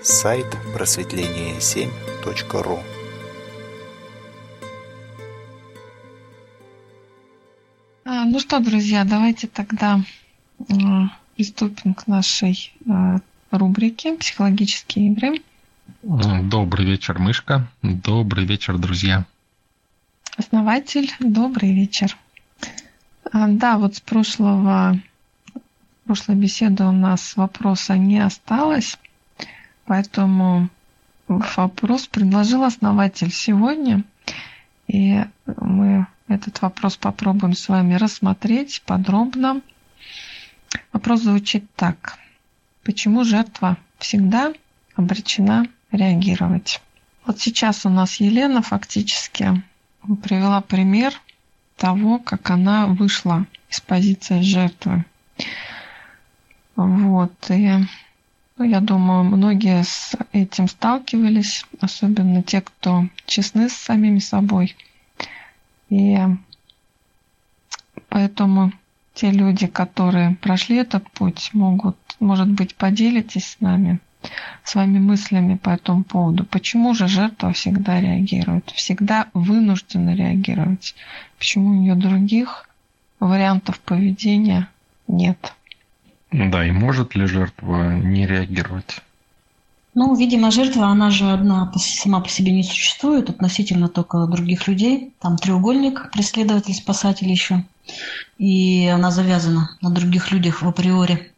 Сайт просветление7.ру А, Ну что, друзья, давайте тогда э, приступим к нашей э, рубрике «Психологические игры». Добрый вечер, Мышка. Добрый вечер, друзья. Основатель, добрый вечер. А, Да, вот с прошлого, прошлой беседы у нас вопроса не осталось, поэтому вопрос предложил основатель сегодня, и мы этот вопрос попробуем с вами рассмотреть подробно. Вопрос звучит так. Почему жертва всегда обречена реагировать? Вот сейчас у нас Елена фактически привела пример того, как она вышла из позиции жертвы. Вот. И ну, я думаю, многие с этим сталкивались, особенно те, кто честны с самими собой. И поэтому те люди, которые прошли этот путь, могут, может быть, поделитесь с нами своими мыслями по этому поводу. Почему же жертва всегда реагирует, всегда вынуждена реагировать? Почему у нее других вариантов поведения нет? Да, и может ли жертва не реагировать? Ну, видимо, жертва, она же одна сама по себе не существует, относительно только других людей. Там треугольник, преследователь, спасатель еще. И она завязана на других людях в априори.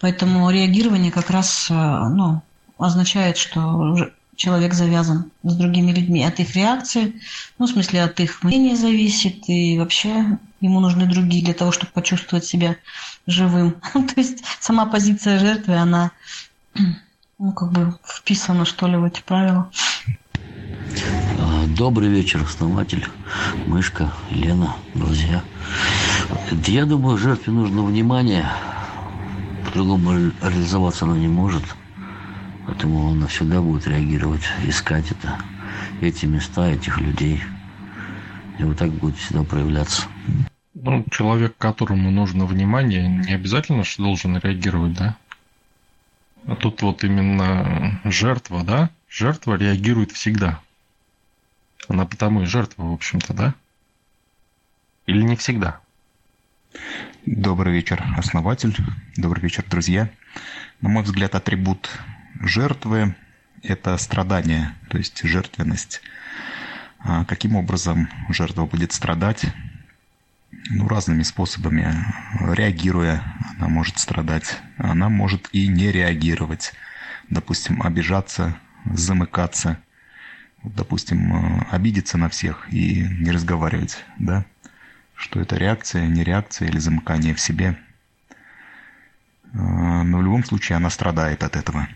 Поэтому реагирование как раз э, ну, означает, что человек завязан с другими людьми. От их реакции, ну, в смысле, от их мнения зависит, и вообще ему нужны другие для того, чтобы почувствовать себя живым. То есть сама позиция жертвы, она ну, как бы вписана, что ли, в эти правила. А, Добрый вечер, основатель, мышка, Лена, друзья. Я думаю, жертве нужно внимание, по-другому ре- реализоваться она не может, поэтому она всегда будет реагировать, искать это, эти места, этих людей. И вот так будет всегда проявляться. Ну, человек, которому нужно внимание, не обязательно, что должен реагировать, да? А тут вот именно жертва, да? Жертва реагирует всегда. Она потому и жертва, в общем-то, да? Или не всегда? Добрый вечер, основатель. Добрый вечер, друзья. На мой взгляд, атрибут жертвы – это страдание, то есть жертвенность. А каким образом жертва будет страдать? Ну, разными способами. Реагируя, она может страдать. Она может и не реагировать. Допустим, обижаться, замыкаться. Допустим, э, обидеться на всех и не разговаривать, да? что это реакция, не реакция или замыкание в себе. Э, Но в любом случае она страдает от этого.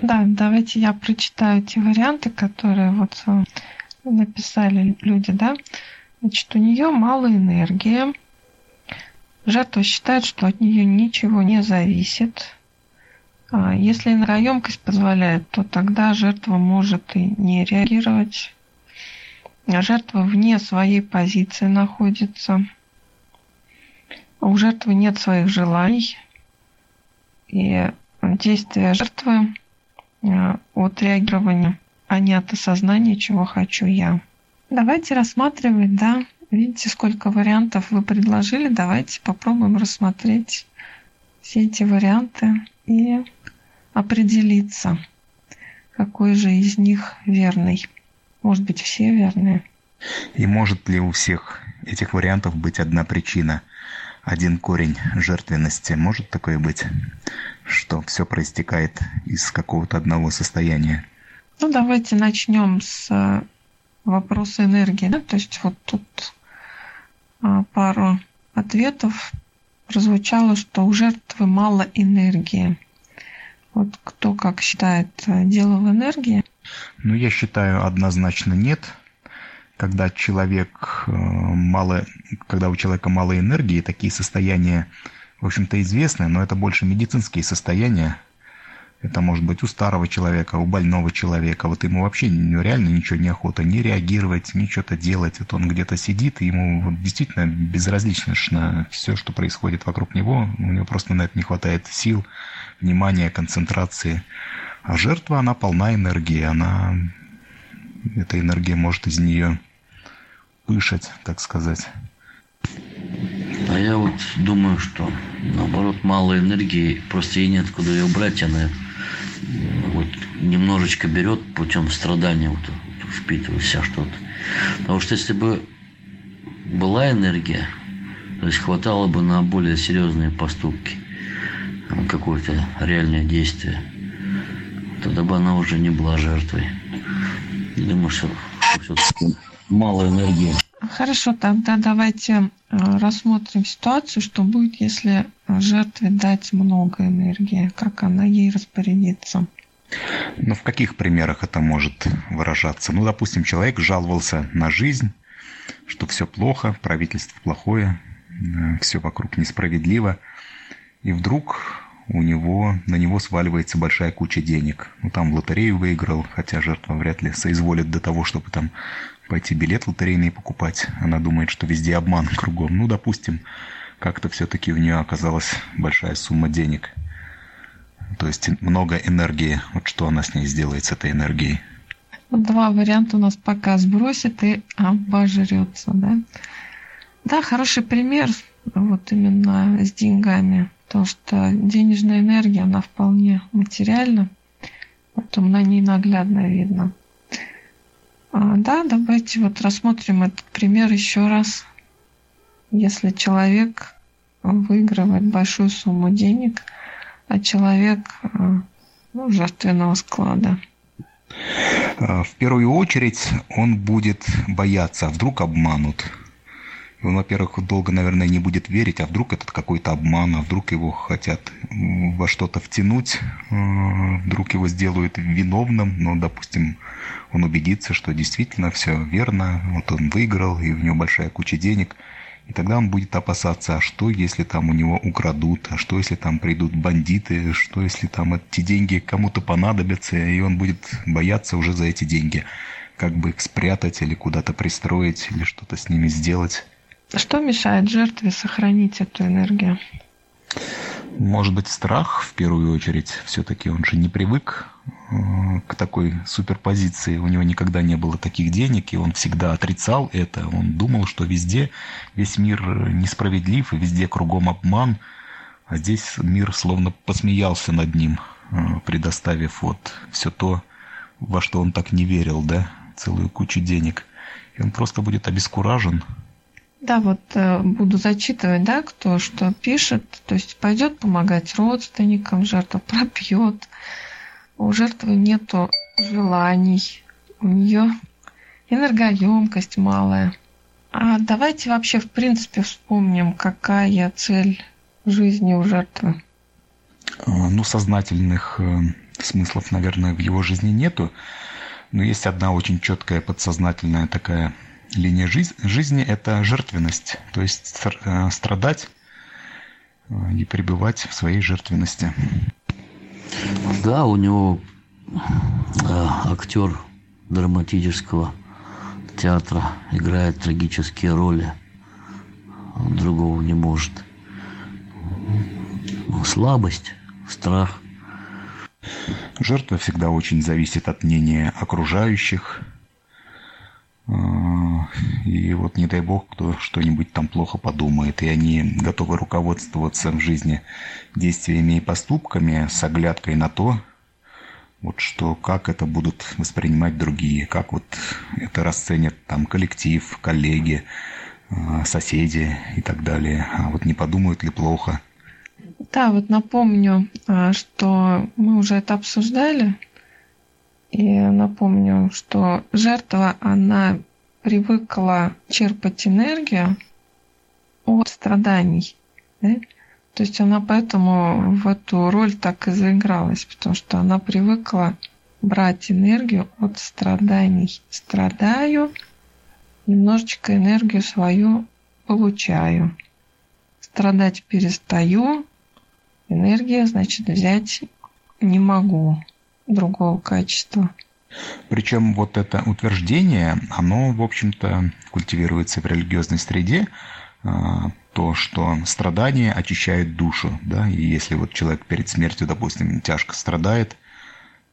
Да, давайте я прочитаю те варианты, которые вот э, написали люди, да. Значит, у нее мало энергии. Жертва считает, что от нее ничего не зависит. А Если энергоемкость позволяет, то тогда жертва может и не реагировать. А Жертва вне своей позиции находится. У жертвы нет своих желаний. И действия жертвы э, от реагирования, а не от осознания, чего хочу я. Давайте рассматривать, да, видите, сколько вариантов вы предложили. Давайте попробуем рассмотреть все эти варианты и определиться, какой же из них верный. Может быть, все верные. И может ли у всех этих вариантов быть одна причина, один корень жертвенности? Может такое быть, что все проистекает из какого-то одного состояния? Ну, давайте начнем с э, вопроса энергии. Да? То есть вот тут а, пару ответов прозвучало, что у жертвы мало энергии. Вот кто как считает, э, дело в энергии? Ну, я считаю, однозначно нет. Когда человек э, мало, когда у человека мало энергии, такие состояния, в общем-то, известны, но это больше медицинские состояния. Это может быть у старого человека, у больного человека. Вот ему вообще реально ничего не охота, не реагировать, ни что-то делать. Вот он где-то сидит, и ему вот действительно безразлично все, что происходит вокруг него. У него просто на это не хватает сил, внимания, концентрации. А жертва, она полна энергии, она... Эта энергия может из нее пышать, так сказать. А я вот думаю, что наоборот мало энергии, просто ей нет куда ее брать, она вот немножечко берет путем страдания, вот, впитывает себя что-то. Потому что если бы была энергия, то есть хватало бы на более серьезные поступки, какое-то реальное действие, тогда бы она уже не была жертвой. Думаю, что все-таки мало энергии. Хорошо, тогда давайте э, рассмотрим ситуацию, что будет, если жертве дать много энергии, как она ей распорядится. Ну, в каких примерах это может выражаться? Ну, допустим, человек жаловался на жизнь, что все плохо, правительство плохое, э, все вокруг несправедливо, и вдруг у него, на него сваливается большая куча денег. Ну, там в лотерею выиграл, хотя жертва вряд ли соизволит до того, чтобы там пойти билет лотерейный покупать. Она думает, что везде обман кругом. Ну, допустим, как-то все-таки у нее оказалась большая сумма денег. То есть много энергии. Вот что она с ней сделает, с этой энергией? Два варианта у нас пока сбросит и обожрется, да? Да, хороший пример вот именно с деньгами. Потому что денежная энергия, она вполне материальна. Потом на ней наглядно видно. А, да, давайте вот рассмотрим этот пример еще раз. Если человек выигрывает большую сумму денег, а человек а, ну, жертвенного склада. А, в первую очередь он будет бояться, а вдруг обманут. Он, во-первых, долго, наверное, не будет верить, а вдруг этот какой-то обман, а вдруг его хотят во что-то втянуть, вдруг его сделают виновным, но, допустим, он убедится, что действительно все верно, вот он выиграл, и у него большая куча денег, и тогда он будет опасаться, а что, если там у него украдут, а что, если там придут бандиты, что, если там эти деньги кому-то понадобятся, и он будет бояться уже за эти деньги, как бы их спрятать или куда-то пристроить, или что-то с ними сделать. Что мешает жертве сохранить эту энергию? Может быть, страх в первую очередь. Все-таки он же не привык к такой суперпозиции. У него никогда не было таких денег, и он всегда отрицал это. Он думал, что везде весь мир несправедлив, и везде кругом обман. А здесь мир словно посмеялся над ним, э, предоставив вот все то, во что он так не верил, да, целую кучу денег. И он просто будет обескуражен, да, вот э, буду зачитывать, да, кто что пишет. То есть пойдет помогать родственникам, жертва пропьет. У жертвы нету желаний, у нее энергоемкость малая. А давайте вообще в принципе вспомним, какая цель жизни у жертвы. А, ну, сознательных э, смыслов, наверное, в его жизни нету. Но есть одна очень четкая подсознательная такая линия жизни – это жертвенность, то есть э, страдать э, и пребывать в своей жертвенности. Да, у него э, актер драматического театра играет трагические роли, он другого не может. Слабость, страх. Жертва всегда очень зависит от мнения окружающих – и вот не дай бог, кто что-нибудь там плохо подумает, и они готовы руководствоваться в жизни действиями и поступками с оглядкой на то, вот что, как это будут воспринимать другие, как вот это расценят там коллектив, коллеги, а, соседи и так далее. А вот не подумают ли плохо. Да, вот напомню, а, что мы уже это обсуждали и напомню, что жертва, она привыкла черпать энергию от страданий. Да? То есть она поэтому в эту роль так и заигралась, потому что она привыкла брать энергию от страданий. Страдаю, немножечко энергию свою получаю. Страдать перестаю, энергия, значит, взять не могу другого качества. Причем вот это утверждение, оно, в общем-то, культивируется в религиозной среде, а, то, что страдание очищает душу, да, и если вот человек перед смертью, допустим, тяжко страдает,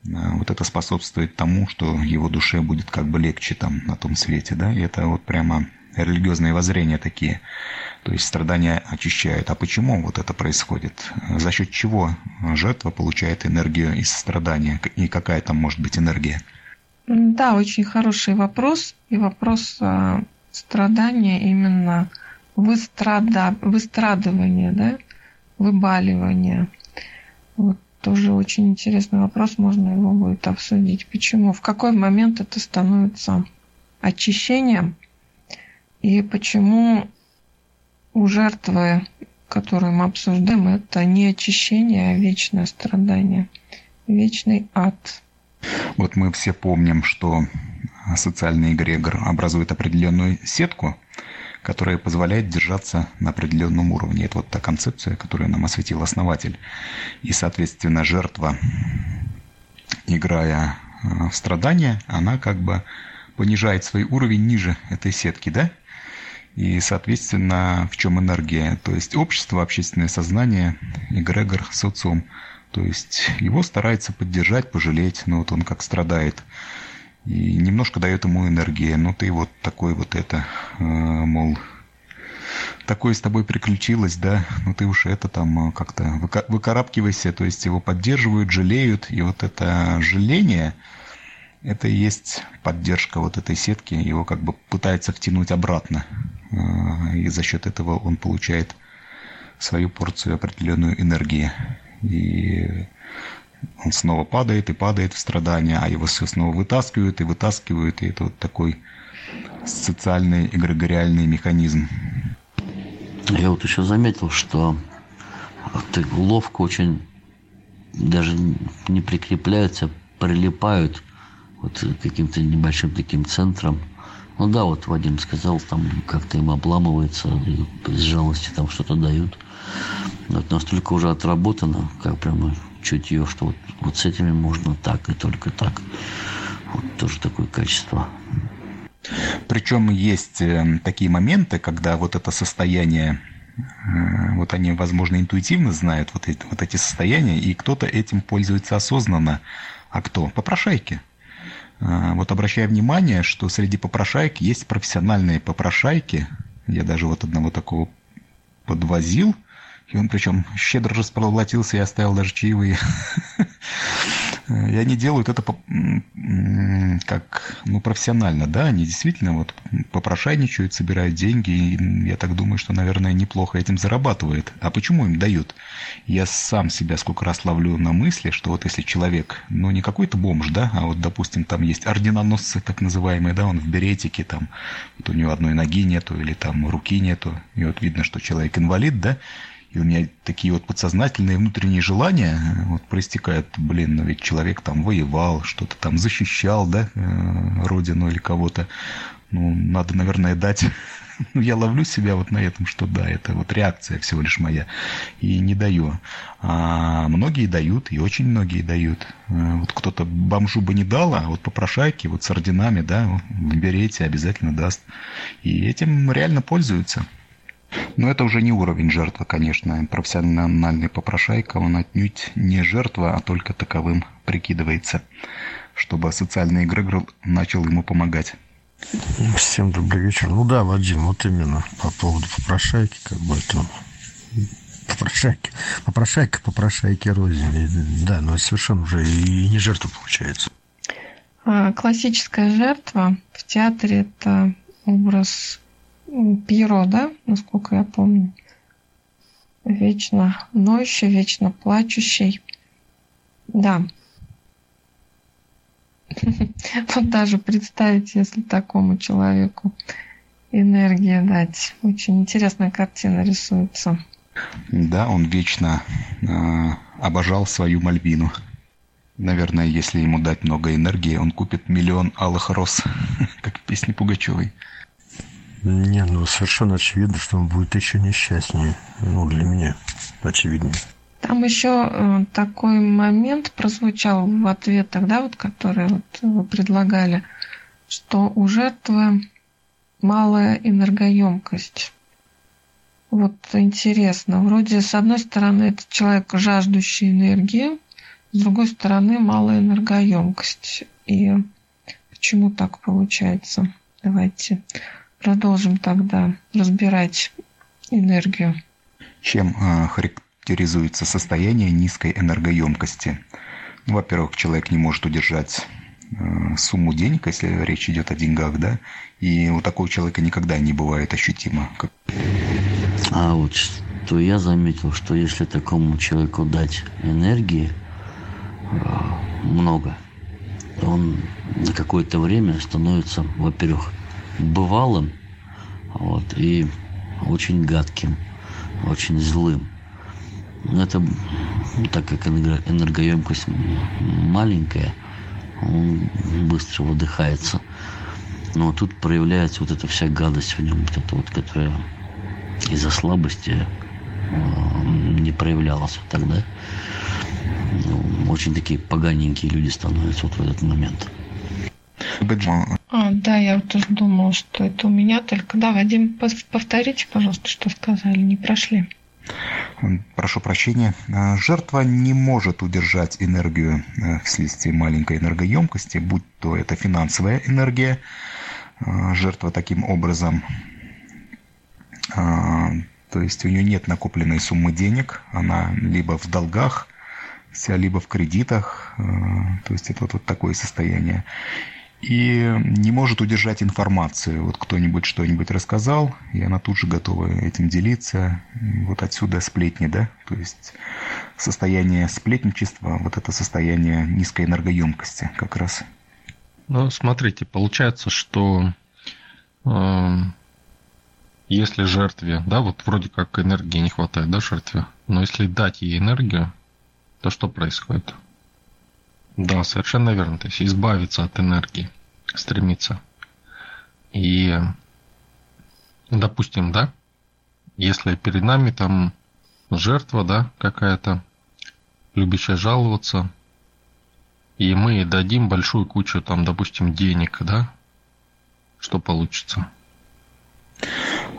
вот это способствует тому, что его душе будет как бы легче там на том свете, да, и это вот прямо религиозные воззрения такие. То есть страдания очищают. А почему вот это происходит? За счет чего жертва получает энергию из страдания? И какая там может быть энергия? Да, очень хороший вопрос. И вопрос а, страдания именно выстрада, выстрадывания, да, выбаливания. Вот тоже очень интересный вопрос, можно его будет обсудить. Почему? В какой момент это становится очищением? И почему у жертвы, которую мы обсуждаем, это не очищение, а вечное страдание, вечный ад. Вот мы все помним, что социальный эгрегор образует определенную сетку, которая позволяет держаться на определенном уровне. Это вот та концепция, которую нам осветил основатель. И, соответственно, жертва, играя э, в страдания, она как бы понижает свой уровень ниже этой сетки, да? И, соответственно, в чем энергия? То есть общество, общественное сознание, эгрегор, социум. То есть его старается поддержать, пожалеть, но вот он как страдает. И немножко дает ему энергии. Ну ты вот такой вот это, э, мол, такое с тобой приключилось, да, ну ты уж это там как-то выкарабкивайся, то есть его поддерживают, жалеют, и вот это жаление – это и есть поддержка вот этой сетки, его как бы пытается втянуть обратно. А, и за счет этого он получает свою порцию определенную энергии. И он снова падает и падает в страдания, а его все снова вытаскивают и вытаскивают. И это вот такой социальный эгрегориальный механизм. Я вот еще заметил, что ты ловко очень даже не прикрепляются, прилипают вот каким-то небольшим таким центром. Ну да, вот Вадим сказал, там как-то им обламывается, и из жалости там что-то дают. Вот настолько уже отработано, как прямо чутье, что вот, вот с этими можно так и только так. Вот тоже такое качество. Причем есть э, такие моменты, когда вот это состояние, э, вот они, возможно, интуитивно знают вот эти, вот эти состояния, и кто-то этим пользуется осознанно. А кто? Попрошайки. А, вот обращаю внимание, что среди попрошайк есть профессиональные попрошайки. Я даже вот одного такого подвозил. И он причем щедро расплатился и оставил даже чаевые. И они делают это как ну, профессионально, да, они действительно вот попрошайничают, собирают деньги, и я так думаю, что, наверное, неплохо этим зарабатывает. А почему им дают? Я сам себя сколько раз ловлю на мысли, что вот если человек, ну не какой-то бомж, да, а вот, допустим, там есть орденоносцы так называемые, да, он в беретике, там, вот у него одной ноги нету или там руки нету, и вот видно, что человек инвалид, да, и у меня такие вот подсознательные внутренние желания э, вот проистекают, блин, ну ведь человек там воевал, что-то там защищал, да, э, родину или кого-то. Ну, надо, наверное, дать... Ну, я ловлю себя вот на этом, что да, это вот реакция всего лишь моя. И не даю. А многие дают, и очень многие дают. Э, вот кто-то бомжу бы не дал, а вот попрошайки, вот с орденами, да, берете, обязательно даст. И этим реально пользуются. Но это уже не уровень жертвы, конечно. Профессиональный попрошайка, он отнюдь не жертва, а только таковым прикидывается, чтобы социальный эгрегор начал ему помогать. Всем добрый вечер. Ну да, Вадим, вот именно по поводу попрошайки, как бы это попрошайки, попрошайка, попрошайки рознь. Да, но совершенно уже и не жертва получается. А, классическая жертва в театре – это образ Пьеро, да, насколько я помню. Вечно ноющий, вечно плачущий. Да. Вот даже представить, если такому человеку энергия дать. Очень интересная картина рисуется. Да, он вечно э, обожал свою Мальвину. Наверное, если ему дать много энергии, он купит миллион алых роз, как в песне Пугачевой. Не, ну совершенно очевидно, что он будет еще несчастнее. Ну, для меня очевиднее. Там еще э, такой момент прозвучал в ответах, да, вот, которые вот вы предлагали, что у жертвы малая энергоемкость. Вот интересно, вроде с одной стороны это человек, жаждущий энергии, с другой стороны, малая энергоемкость. И почему так получается? Давайте продолжим тогда разбирать энергию. Чем э, характеризуется состояние низкой энергоемкости? Ну, во-первых, человек не может удержать э, сумму денег, если речь идет о деньгах, да, и у такого человека никогда не бывает ощутимо. А вот что я заметил, что если такому человеку дать энергии э, много, то он на какое-то время становится, во-первых, бывалым, вот, и очень гадким, очень злым. Это так как энергоемкость маленькая, он быстро выдыхается. Но тут проявляется вот эта вся гадость в нем, вот это вот, которая из-за слабости э, не проявлялась тогда. Ну, очень такие поганенькие люди становятся вот в этот момент. А, да, я вот тоже думала, что это у меня только. Да, Вадим, повторите, пожалуйста, что сказали, не прошли. Прошу прощения. А, жертва не может удержать энергию э, вследствие маленькой энергоемкости, будь то это финансовая энергия. А, жертва таким образом, а, то есть у нее нет накопленной суммы денег, она либо в долгах, вся либо в кредитах, то есть это вот такое состояние и не может удержать информацию. Вот кто-нибудь что-нибудь рассказал, и она тут же готова этим делиться. Вот отсюда сплетни, да? То есть состояние сплетничества, вот это состояние низкой энергоемкости как раз. Ну, смотрите, получается, что э, если жертве, да, вот вроде как энергии не хватает, да, жертве, но если дать ей энергию, то что происходит? Да, совершенно верно. То есть избавиться от энергии, стремиться. И, допустим, да, если перед нами там жертва, да, какая-то, любящая жаловаться, и мы дадим большую кучу, там, допустим, денег, да, что получится?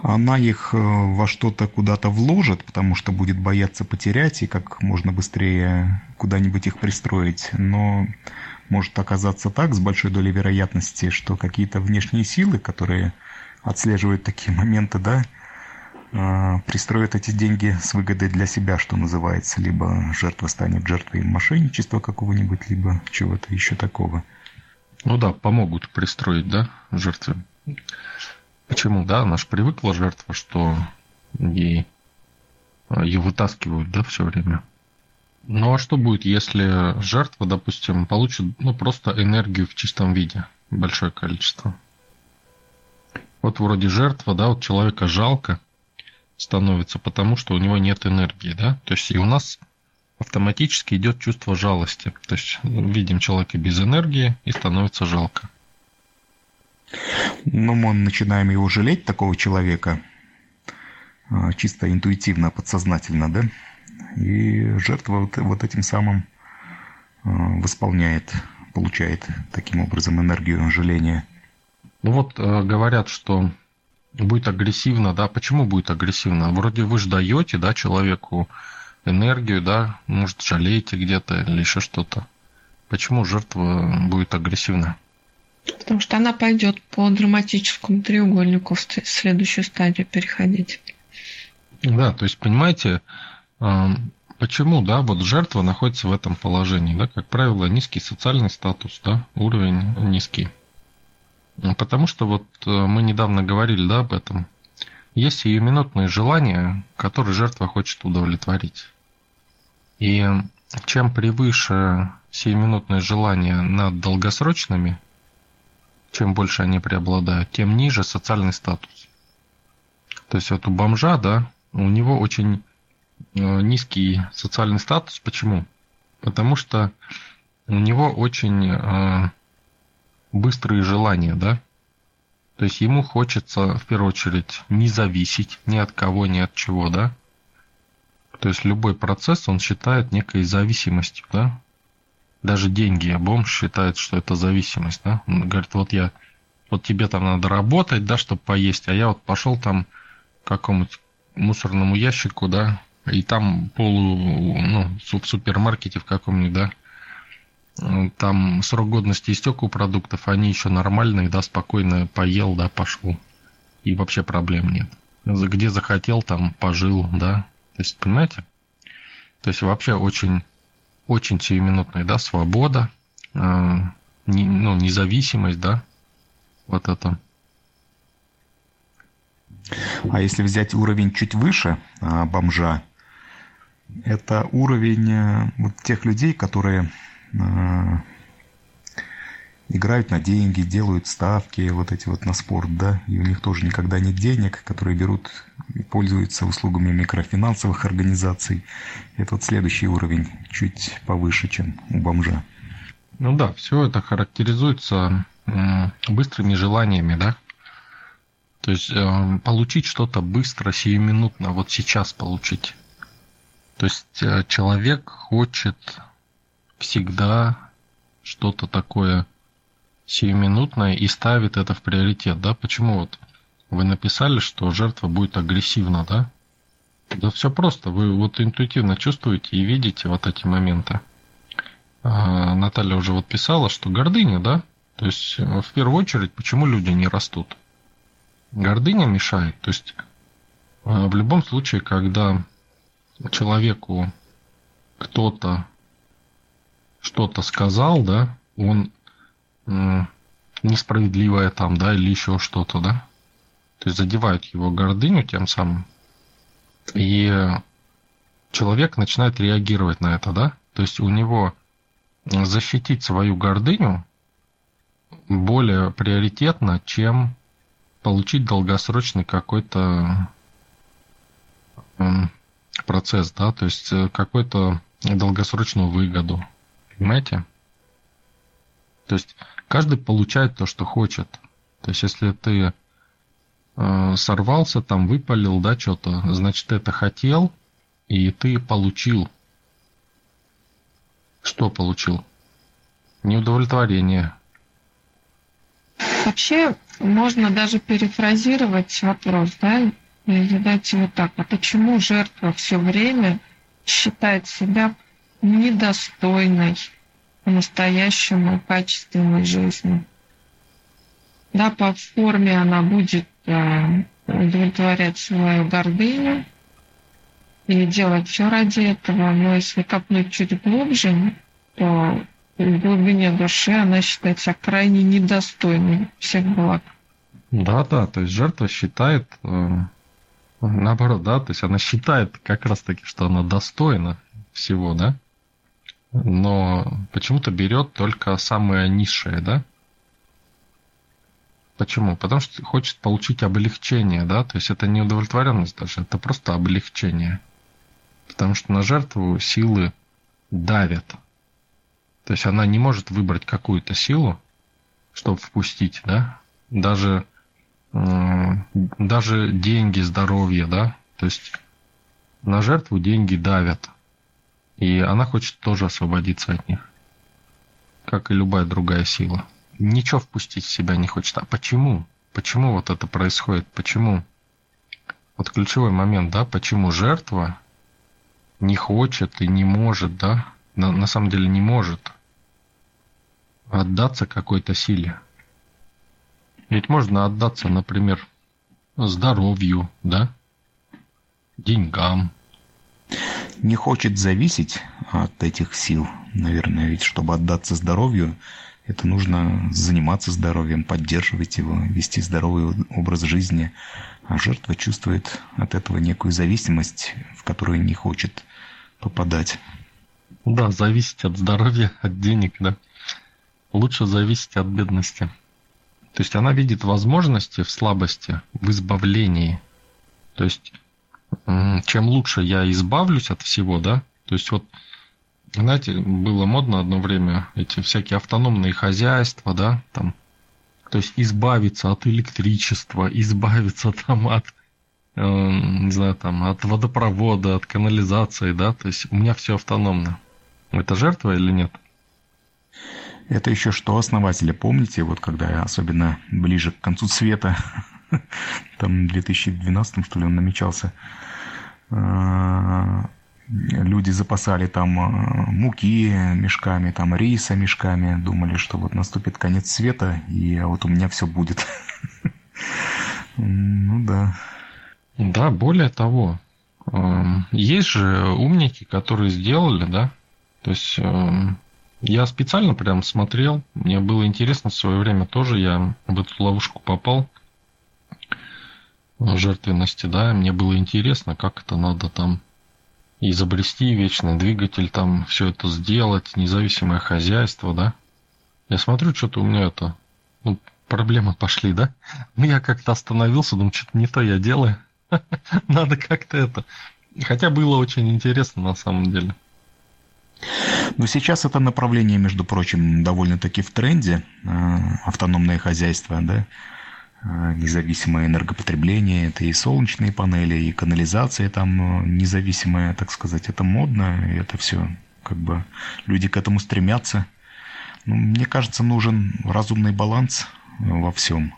Она их э, во что-то куда-то вложит, потому что будет бояться потерять и как можно быстрее куда-нибудь их пристроить. Но может оказаться так, с большой долей вероятности, что какие-то внешние силы, которые отслеживают такие моменты, да, э, пристроят эти деньги с выгодой для себя, что называется. Либо жертва станет жертвой мошенничества какого-нибудь, либо чего-то еще такого. Ну да, помогут пристроить, да, жертве. Почему, да, она же привыкла жертва, что ей а, ее вытаскивают, да, все время. Ну а что будет, если жертва, допустим, получит ну, просто энергию в чистом виде, большое количество? Вот вроде жертва, да, вот человека жалко становится, потому что у него нет энергии, да? То есть и у нас автоматически идет чувство жалости. То есть видим человека без энергии и становится жалко. Но мы начинаем его жалеть, такого человека, а, чисто интуитивно, подсознательно, да? И жертва вот, вот этим самым а, восполняет, получает таким образом энергию жаления. Ну вот э, говорят, что будет агрессивно, да? Почему будет агрессивно? Вроде вы же даете, да, человеку энергию, да, может, жалеете где-то или еще что-то. Почему жертва будет агрессивна? Потому что она пойдет по драматическому треугольнику в следующую стадию переходить. Да, то есть, понимаете, почему, да, вот жертва находится в этом положении, да, как правило, низкий социальный статус, да, уровень низкий. Потому что вот э, мы недавно говорили, да, об этом. Есть сиюминутные желания, которые жертва хочет удовлетворить. И чем превыше сиюминутные желания над долгосрочными, чем больше они преобладают, тем ниже социальный статус. То есть вот у бомжа, да, у него очень э, низкий социальный статус. Почему? Потому что у него очень э, быстрые желания, да. То есть ему хочется в первую очередь не зависеть ни от кого, ни от чего, да. То есть любой процесс он считает некой зависимостью, да даже деньги, а бомж считает, что это зависимость, да? Он говорит, вот я, вот тебе там надо работать, да, чтобы поесть, а я вот пошел там к какому-нибудь мусорному ящику, да, и там полу, ну, в супермаркете в каком-нибудь, да, там срок годности истек у продуктов, они еще нормальные, да, спокойно поел, да, пошел. И вообще проблем нет. Где захотел, там пожил, да. То есть, понимаете? То есть вообще очень, очень сиюминутная, да, свобода, э, не, ну, независимость, да, вот это. А если взять уровень чуть выше а, бомжа, это уровень а, вот тех людей, которые а, играют на деньги, делают ставки вот эти вот на спорт, да, и у них тоже никогда нет денег, которые берут и пользуются услугами микрофинансовых организаций. Это вот следующий уровень, чуть повыше, чем у бомжа. Ну да, все это характеризуется быстрыми желаниями, да. То есть э, получить что-то быстро, сиюминутно, вот сейчас получить. То есть э, человек хочет всегда что-то такое сиюминутное и ставит это в приоритет, да? Почему вот вы написали, что жертва будет агрессивна, да? Да все просто, вы вот интуитивно чувствуете и видите вот эти моменты. А, Наталья уже вот писала, что гордыня, да? То есть э, в первую очередь, почему люди не растут? Гордыня мешает. То есть э, в любом случае, когда человеку кто-то что-то сказал, да, он несправедливое там, да, или еще что-то, да. То есть задевает его гордыню тем самым. И человек начинает реагировать на это, да. То есть у него защитить свою гордыню более приоритетно, чем получить долгосрочный какой-то процесс, да, то есть э, какую-то долгосрочную выгоду. Понимаете? То есть каждый получает то, что хочет. То есть если ты э, сорвался, там выпалил, да, что-то, значит, ты это хотел, и ты получил. Что получил? Неудовлетворение. Вообще, можно даже перефразировать вопрос, да, и задать его так. А почему жертва все время считает себя недостойной по-настоящему качественной жизни? Да, по форме она будет э, удовлетворять свою гордыню и делать все ради этого, но если копнуть чуть глубже, то в глубине души она считает себя крайне недостойной всех благ. Да, да, то есть жертва считает, э, наоборот, да, то есть она считает как раз-таки, что она достойна всего, да, но почему-то берет только самое низшее, да. Почему? Потому что хочет получить облегчение, да, то есть это не удовлетворенность даже, это просто облегчение. Потому что на жертву силы давят, то есть она не может выбрать какую-то силу, чтобы впустить, да, даже, даже деньги, здоровье, да, то есть на жертву деньги давят, и она хочет тоже освободиться от них, как и любая другая сила. Ничего впустить в себя не хочет. А почему? Почему вот это происходит? Почему? Вот ключевой момент, да, почему жертва не хочет и не может, да, на, на самом деле не может отдаться какой-то силе. Ведь можно отдаться, например, здоровью, да, деньгам. Не хочет зависеть от этих сил, наверное, ведь чтобы отдаться здоровью, это нужно заниматься здоровьем, поддерживать его, вести здоровый образ жизни. А жертва чувствует от этого некую зависимость, в которую не хочет попадать. Да, зависеть от здоровья, от денег, да лучше зависеть от бедности. То есть она видит возможности в слабости, в избавлении. То есть чем лучше я избавлюсь от всего, да, то есть вот, знаете, было модно одно время эти всякие автономные хозяйства, да, там, то есть избавиться от электричества, избавиться там от, э, не знаю, там, от водопровода, от канализации, да, то есть у меня все автономно. Это жертва или нет? Это еще что основателя, помните, вот когда особенно ближе к концу света, там в 2012 что ли он намечался, а, люди запасали там э, муки мешками, там риса мешками, думали, что вот наступит конец света, и вот у меня все будет. Ну да. Да, более того, есть же умники, которые сделали, да, то есть я специально прям смотрел, мне было интересно в свое время тоже, я в эту ловушку попал, жертвенности, да, мне было интересно, как это надо там изобрести вечный двигатель, там все это сделать, независимое хозяйство, да. Я смотрю, что-то у меня это, ну, проблемы пошли, да. Ну, я как-то остановился, думаю, что-то не то я делаю. Надо как-то это. Хотя было очень интересно на самом деле. Но сейчас это направление, между прочим, довольно-таки в тренде. Э, автономное хозяйство, да. Э, независимое энергопотребление, это и солнечные панели, и канализация там э, независимая, так сказать, это модно, и это все как бы люди к этому стремятся. Ну, мне кажется, нужен разумный баланс во всем.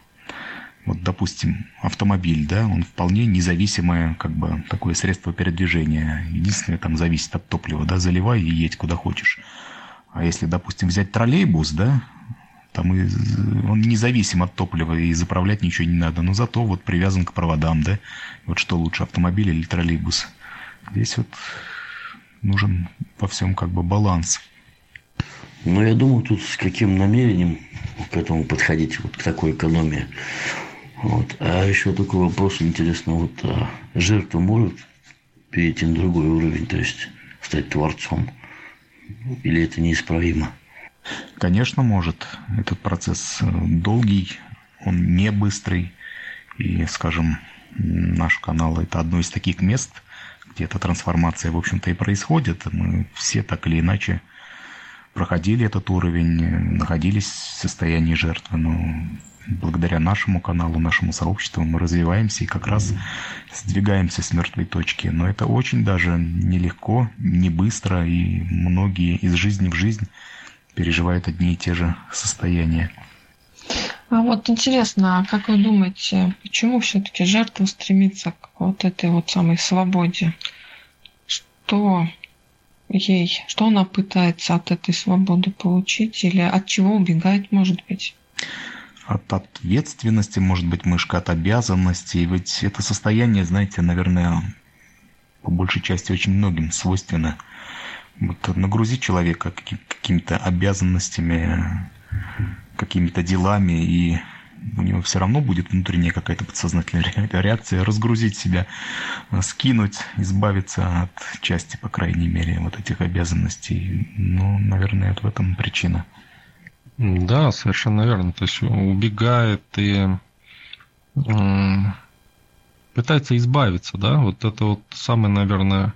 Вот, допустим, автомобиль, да, он вполне независимое, как бы, такое средство передвижения. Единственное, там, зависит от топлива, да, заливай и едь куда хочешь. А если, допустим, взять троллейбус, да, там и, он независим от топлива и заправлять ничего не надо, но зато вот привязан к проводам, да. Вот что лучше, автомобиль или троллейбус? Здесь вот нужен во всем как бы баланс. Ну, я думаю, тут с каким намерением к этому подходить, вот к такой экономии. Вот. А еще такой вопрос интересно, вот а жертва может перейти на другой уровень, то есть стать творцом? Или это неисправимо? Конечно, может. Этот процесс э, долгий, он не быстрый. И, скажем, наш канал – это одно из таких мест, где эта трансформация, в общем-то, и происходит. Мы все так или иначе проходили этот уровень, находились в состоянии жертвы, но благодаря нашему каналу, нашему сообществу мы развиваемся и как раз сдвигаемся с мертвой точки. Но это очень даже нелегко, не быстро, и многие из жизни в жизнь переживают одни и те же состояния. А вот интересно, а как вы думаете, почему все-таки жертва стремится к вот этой вот самой свободе? Что ей, что она пытается от этой свободы получить или от чего убегает, может быть? От ответственности, может быть, мышка, от обязанностей. Ведь это состояние, знаете, наверное, по большей части очень многим свойственно – вот нагрузить человека какими-то обязанностями, какими-то делами, и у него все равно будет внутренняя какая-то подсознательная реакция, разгрузить себя, скинуть, избавиться от части, по крайней мере, вот этих обязанностей. Ну, наверное, это в этом причина. Да, совершенно верно. То есть убегает и пытается избавиться, да, вот это вот самое, наверное,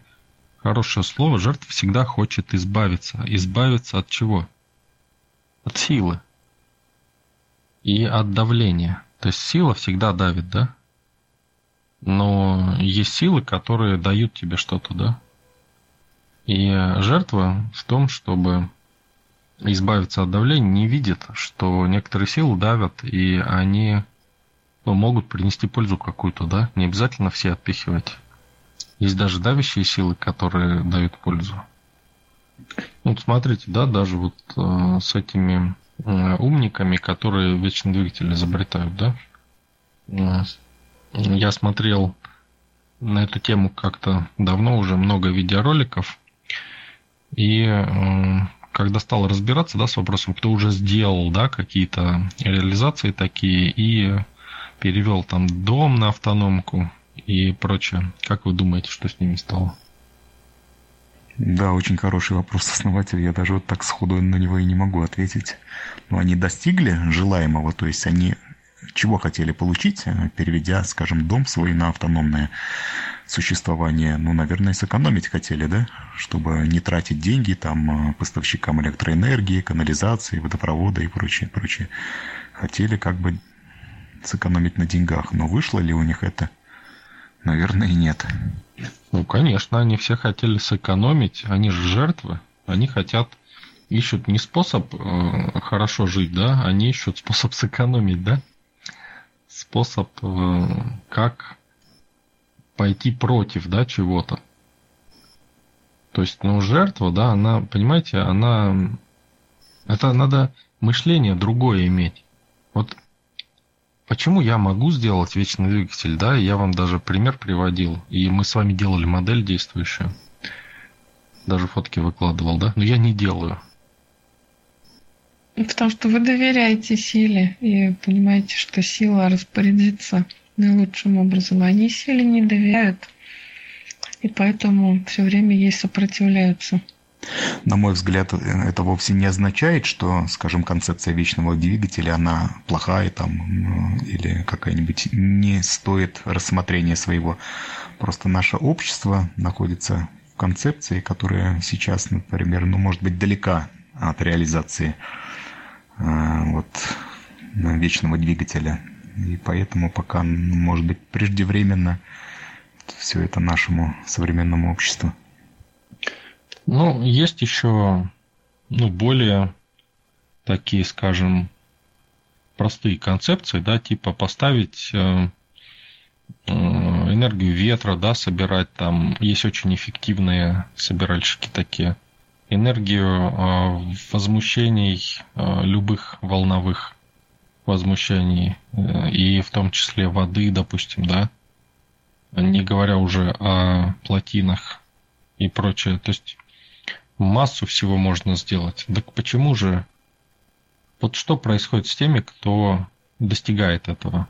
Хорошее слово. Жертва всегда хочет избавиться. Избавиться от чего? От силы. И от давления. То есть сила всегда давит, да? Но есть силы, которые дают тебе что-то, да? И жертва в том, чтобы избавиться от давления, не видит, что некоторые силы давят, и они ну, могут принести пользу какую-то, да? Не обязательно все отпихивать. Есть даже давящие силы, которые дают пользу. Вот смотрите, да, даже вот э, с этими э, умниками, которые вечный двигатель изобретают, да. Э, я смотрел на эту тему как-то давно, уже много видеороликов. И э, когда стал разбираться да, с вопросом, кто уже сделал да, какие-то реализации такие и перевел там дом на автономку, и прочее. Как вы думаете, что с ними стало? Да, очень хороший вопрос, основатель. Я даже вот так сходу на него и не могу ответить. Но они достигли желаемого, то есть они чего хотели получить, переведя, скажем, дом свой на автономное существование, ну, наверное, сэкономить хотели, да, чтобы не тратить деньги там поставщикам электроэнергии, канализации, водопровода и прочее, прочее. Хотели как бы сэкономить на деньгах, но вышло ли у них это – Наверное, нет. Ну, конечно, они все хотели сэкономить, они же жертвы, они хотят, ищут не способ э, хорошо жить, да, они ищут способ сэкономить, да, способ, э, как пойти против, да, чего-то. То есть, ну, жертва, да, она, понимаете, она... Это надо мышление другое иметь. Вот почему я могу сделать вечный двигатель, да, я вам даже пример приводил, и мы с вами делали модель действующую. Даже фотки выкладывал, да, но я не делаю. Потому что вы доверяете силе и понимаете, что сила распорядится наилучшим образом. Они силе не доверяют, и поэтому все время ей сопротивляются. На мой взгляд, это вовсе не означает, что, скажем, концепция вечного двигателя, она плохая там ну, или какая-нибудь не стоит рассмотрения своего. Просто наше общество находится в концепции, которая сейчас, например, ну, может быть, далека от реализации э, вот, вечного двигателя. И поэтому пока, может быть, преждевременно все это нашему современному обществу. Ну, есть еще ну, более такие, скажем, простые концепции, да, типа поставить э, э, энергию ветра, да, собирать там. Есть очень эффективные собиральщики такие. Энергию э, возмущений любых волновых возмущений, и в том числе воды, допустим, да, не говоря уже о плотинах и прочее. То есть массу всего можно сделать. Так почему же? Вот что происходит с теми, кто достигает этого?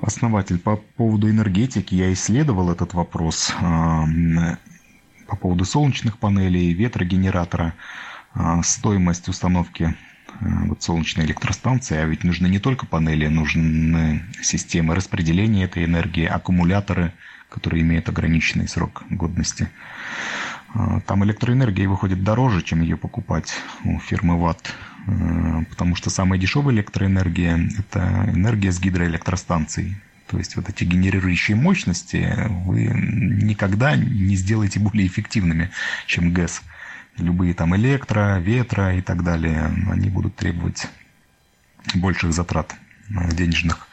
Основатель, по поводу энергетики я исследовал этот вопрос. А, по поводу солнечных панелей, ветрогенератора, а, стоимость установки а, вот солнечной электростанции, а ведь нужны не только панели, нужны системы распределения этой энергии, аккумуляторы, которые имеют ограниченный срок годности. А, там электроэнергия выходит дороже, чем ее покупать у фирмы ВАТ, а, потому что самая дешевая электроэнергия – это энергия с гидроэлектростанций. То есть вот эти генерирующие мощности вы никогда не сделаете более эффективными, чем ГЭС. Любые там электро, ветра и так далее, они будут требовать больших затрат а, денежных,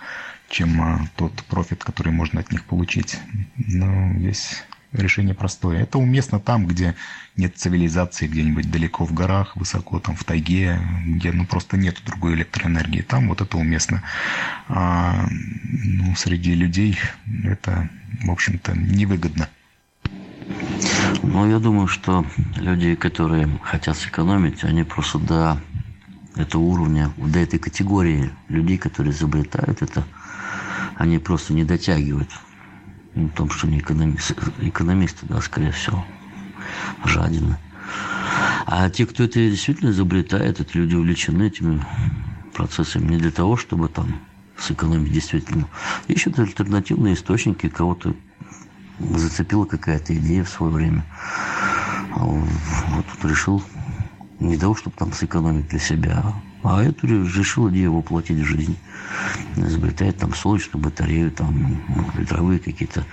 чем тот профит, который можно от них получить. Но здесь решение простое. Это уместно там, где нет цивилизации, где-нибудь далеко в горах, высоко там в тайге, где ну просто нет другой электроэнергии. Там вот это уместно. А ну, среди людей это, в общем-то, невыгодно. Ну, я думаю, что люди, которые хотят сэкономить, они просто до этого уровня, до этой категории людей, которые изобретают это, они просто не дотягивают в том, что не экономист, экономисты, да, скорее всего, жадины. А те, кто это действительно изобретает, это люди увлечены этими процессами не для того, чтобы там сэкономить действительно. Ищут альтернативные источники, кого-то зацепила какая-то идея в свое время. А вот решил не того, чтобы там сэкономить для себя, а эту решил идею воплотить в жизнь. Изобретает там солнечную батарею, там ветровые какие-то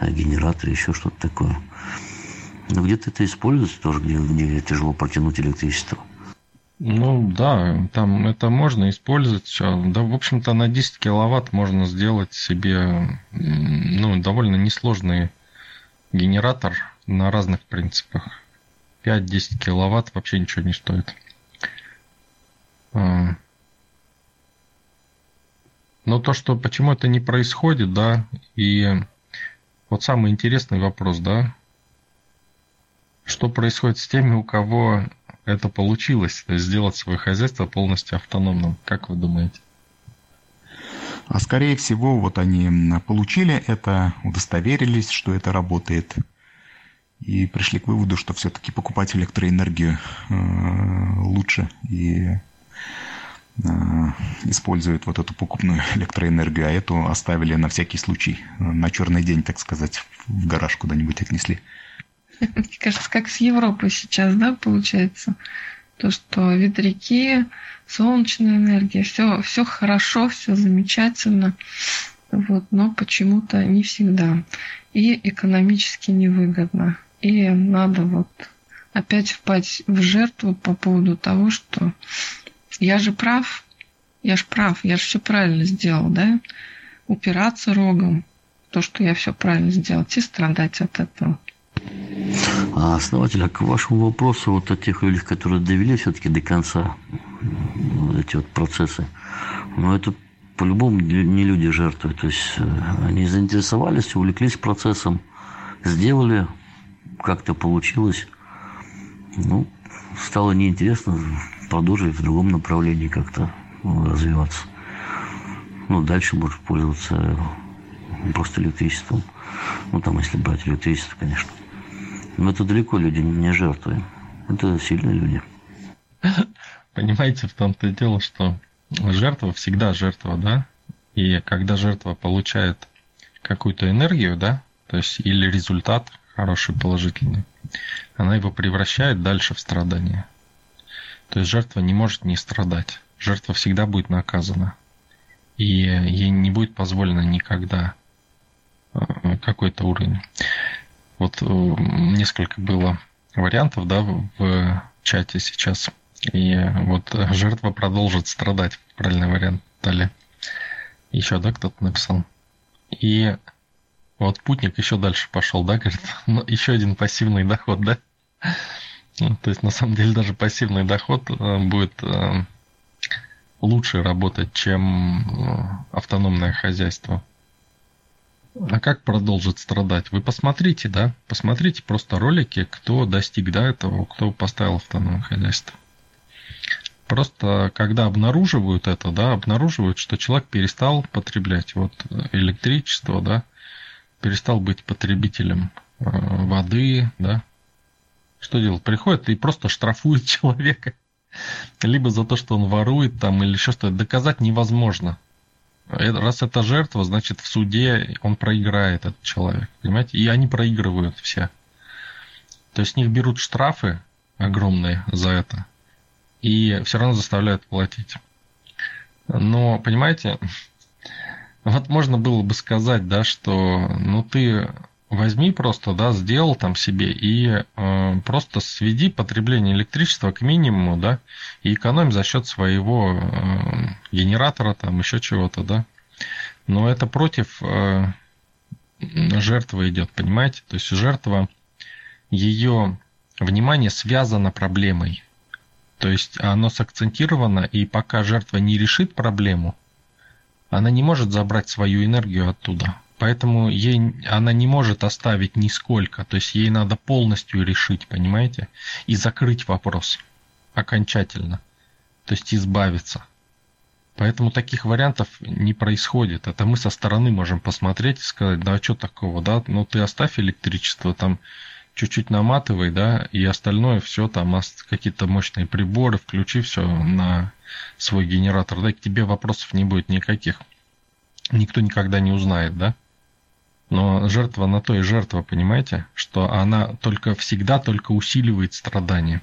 э, генераторы, еще что-то такое. Но где-то это используется тоже, где, где тяжело протянуть электричество. Ну да, там это можно использовать. Да, в общем-то, на 10 киловатт можно сделать себе ну, довольно несложный генератор на разных принципах. 5-10 киловатт вообще ничего не стоит. А. Но то, что почему это не происходит, да, и вот самый интересный вопрос, да, что происходит с теми, у кого это получилось, то есть сделать свое хозяйство полностью автономным, как вы думаете? А скорее всего, вот они получили это, удостоверились, что это работает, и пришли к выводу, что все-таки покупать электроэнергию э, лучше и используют вот эту покупную электроэнергию, а эту оставили на всякий случай, на черный день, так сказать, в гараж куда-нибудь отнесли. Кажется, как с Европой сейчас, да, получается? То, что ветряки, солнечная энергия, все, все хорошо, все замечательно, вот, но почему-то не всегда. И экономически невыгодно. И надо вот опять впасть в жертву по поводу того, что я же прав, я же прав, я же все правильно сделал, да? Упираться рогом, то, что я все правильно сделал, и страдать от этого. А основатель, а к вашему вопросу вот о тех людях, которые довели все-таки до конца вот эти вот процессы, ну это по-любому не люди жертвы. То есть э, они заинтересовались, увлеклись процессом, сделали, как-то получилось. Ну, стало неинтересно, продолжить в другом направлении как-то ну, развиваться. Ну, дальше может пользоваться просто электричеством. Ну, там, если брать электричество, конечно. Но это далеко люди не жертвы. Это сильные люди. Понимаете, в том-то и дело, что жертва всегда жертва, да? И когда жертва получает какую-то энергию, да, то есть или результат хороший, положительный, она его превращает дальше в страдание. То есть жертва не может не страдать. Жертва всегда будет наказана. И ей не будет позволено никогда э, какой-то уровень. Вот э, несколько было вариантов, да, в чате сейчас. И вот жертва продолжит страдать. Правильный вариант дали. Еще, да, кто-то написал. И вот путник еще дальше пошел, да, говорит, ну, еще один пассивный доход, да? Ну, то есть, на самом деле, даже пассивный доход э, будет э, лучше работать, чем э, автономное хозяйство. А как продолжит страдать? Вы посмотрите, да? Посмотрите просто ролики, кто достиг до этого, кто поставил автономное хозяйство. Просто когда обнаруживают это, да, обнаруживают, что человек перестал потреблять вот электричество, да, перестал быть потребителем воды, да. Что делать? Приходит и просто штрафует человека. Либо за то, что он ворует там, или еще что-то. Доказать невозможно. Э, раз это жертва, значит в суде он проиграет, этот человек. Понимаете? И они проигрывают все. То есть с них берут штрафы огромные за это и все равно заставляют платить. Но, понимаете, вот можно было бы сказать, да, что ну ты возьми просто, да, сделал там себе и э, просто сведи потребление электричества к минимуму, да, и экономь за счет своего э, генератора, там еще чего-то, да. Но это против э, жертвы идет, понимаете? То есть жертва, ее внимание связано проблемой. То есть оно сакцентировано, и пока жертва не решит проблему, она не может забрать свою энергию оттуда. Поэтому ей, она не может оставить нисколько. То есть ей надо полностью решить, понимаете? И закрыть вопрос окончательно. То есть избавиться. Поэтому таких вариантов не происходит. Это мы со стороны можем посмотреть и сказать, да а что такого, да, ну ты оставь электричество, там чуть-чуть наматывай, да, и остальное все там, какие-то мощные приборы, включи все на свой генератор, да, и к тебе вопросов не будет никаких. Никто никогда не узнает, да. Но жертва на то и жертва, понимаете, что она только всегда только усиливает страдания.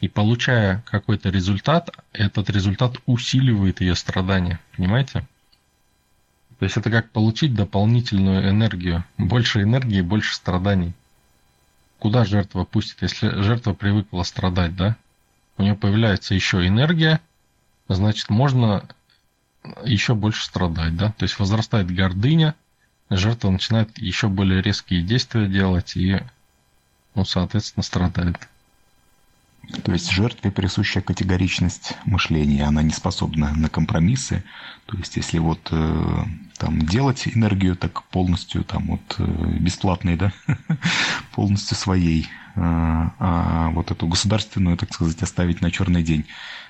И получая какой-то результат, этот результат усиливает ее страдания, понимаете? То есть это как получить дополнительную энергию. Больше энергии, больше страданий куда жертва пустит, если жертва привыкла страдать, да? У нее появляется еще энергия, значит, можно еще больше страдать, да? То есть возрастает гордыня, жертва начинает еще более резкие действия делать и, ну, соответственно, страдает. То есть жертве присуща категоричность мышления, она не способна на компромиссы. То есть если вот э, там делать энергию так полностью там вот э, бесплатной, да, полностью своей, а, а вот эту государственную, так сказать, оставить на черный день.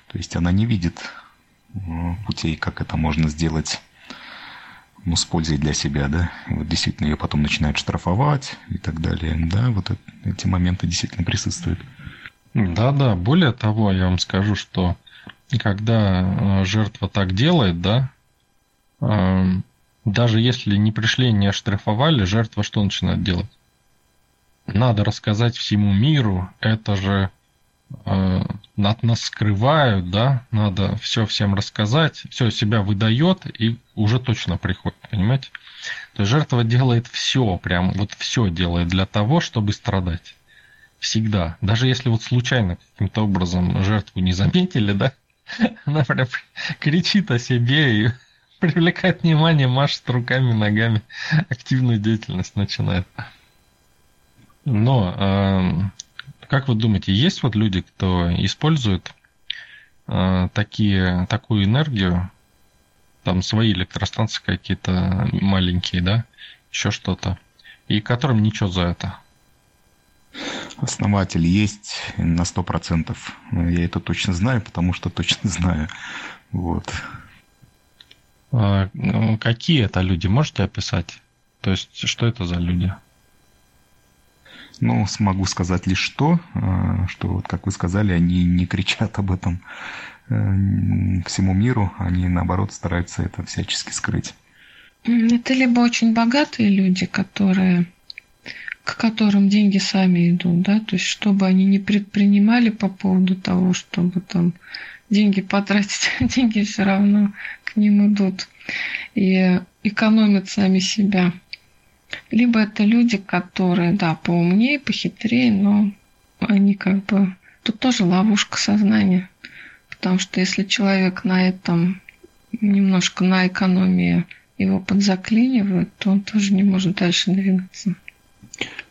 То есть она не видит э, путей, как это можно сделать ну, с пользой для себя, да, вот действительно ее потом начинают штрафовать и так далее, да, вот эти моменты действительно присутствуют. Да-да, более того, я вам скажу, что когда э, жертва так делает, да, эм, даже если не пришли, не оштрафовали, жертва что начинает делать? Надо рассказать всему миру, это же от нас скрывают, да, надо все всем рассказать, все себя выдает и уже точно приходит, понимаете? То есть жертва делает все, прям вот все делает для того, чтобы страдать. Всегда. Даже если вот случайно каким-то образом жертву не заметили, да, она прям кричит о себе и привлекает внимание, машет руками, ногами, активную деятельность начинает. Но э, как вы думаете, есть вот люди, кто использует э, такие, такую энергию, там свои электростанции какие-то маленькие, да, еще что-то, и которым ничего за это? Основатель есть на сто процентов. Я это точно знаю, потому что точно знаю. Вот. А, ну, какие это люди? Можете описать? То есть, что это за люди? Ну, смогу сказать лишь то, а, что, вот, как вы сказали, они не кричат об этом э, всему миру, они, наоборот, стараются это всячески скрыть. Это либо очень богатые люди, которые к которым деньги сами идут, да, то есть чтобы они не предпринимали по поводу того, чтобы там деньги потратить, деньги все равно к ним идут и экономят сами себя. Либо это люди, которые, да, поумнее, похитрее, но они как бы... Тут тоже ловушка сознания. Потому что если человек на этом немножко на экономии его подзаклинивает, то он тоже не может дальше двигаться.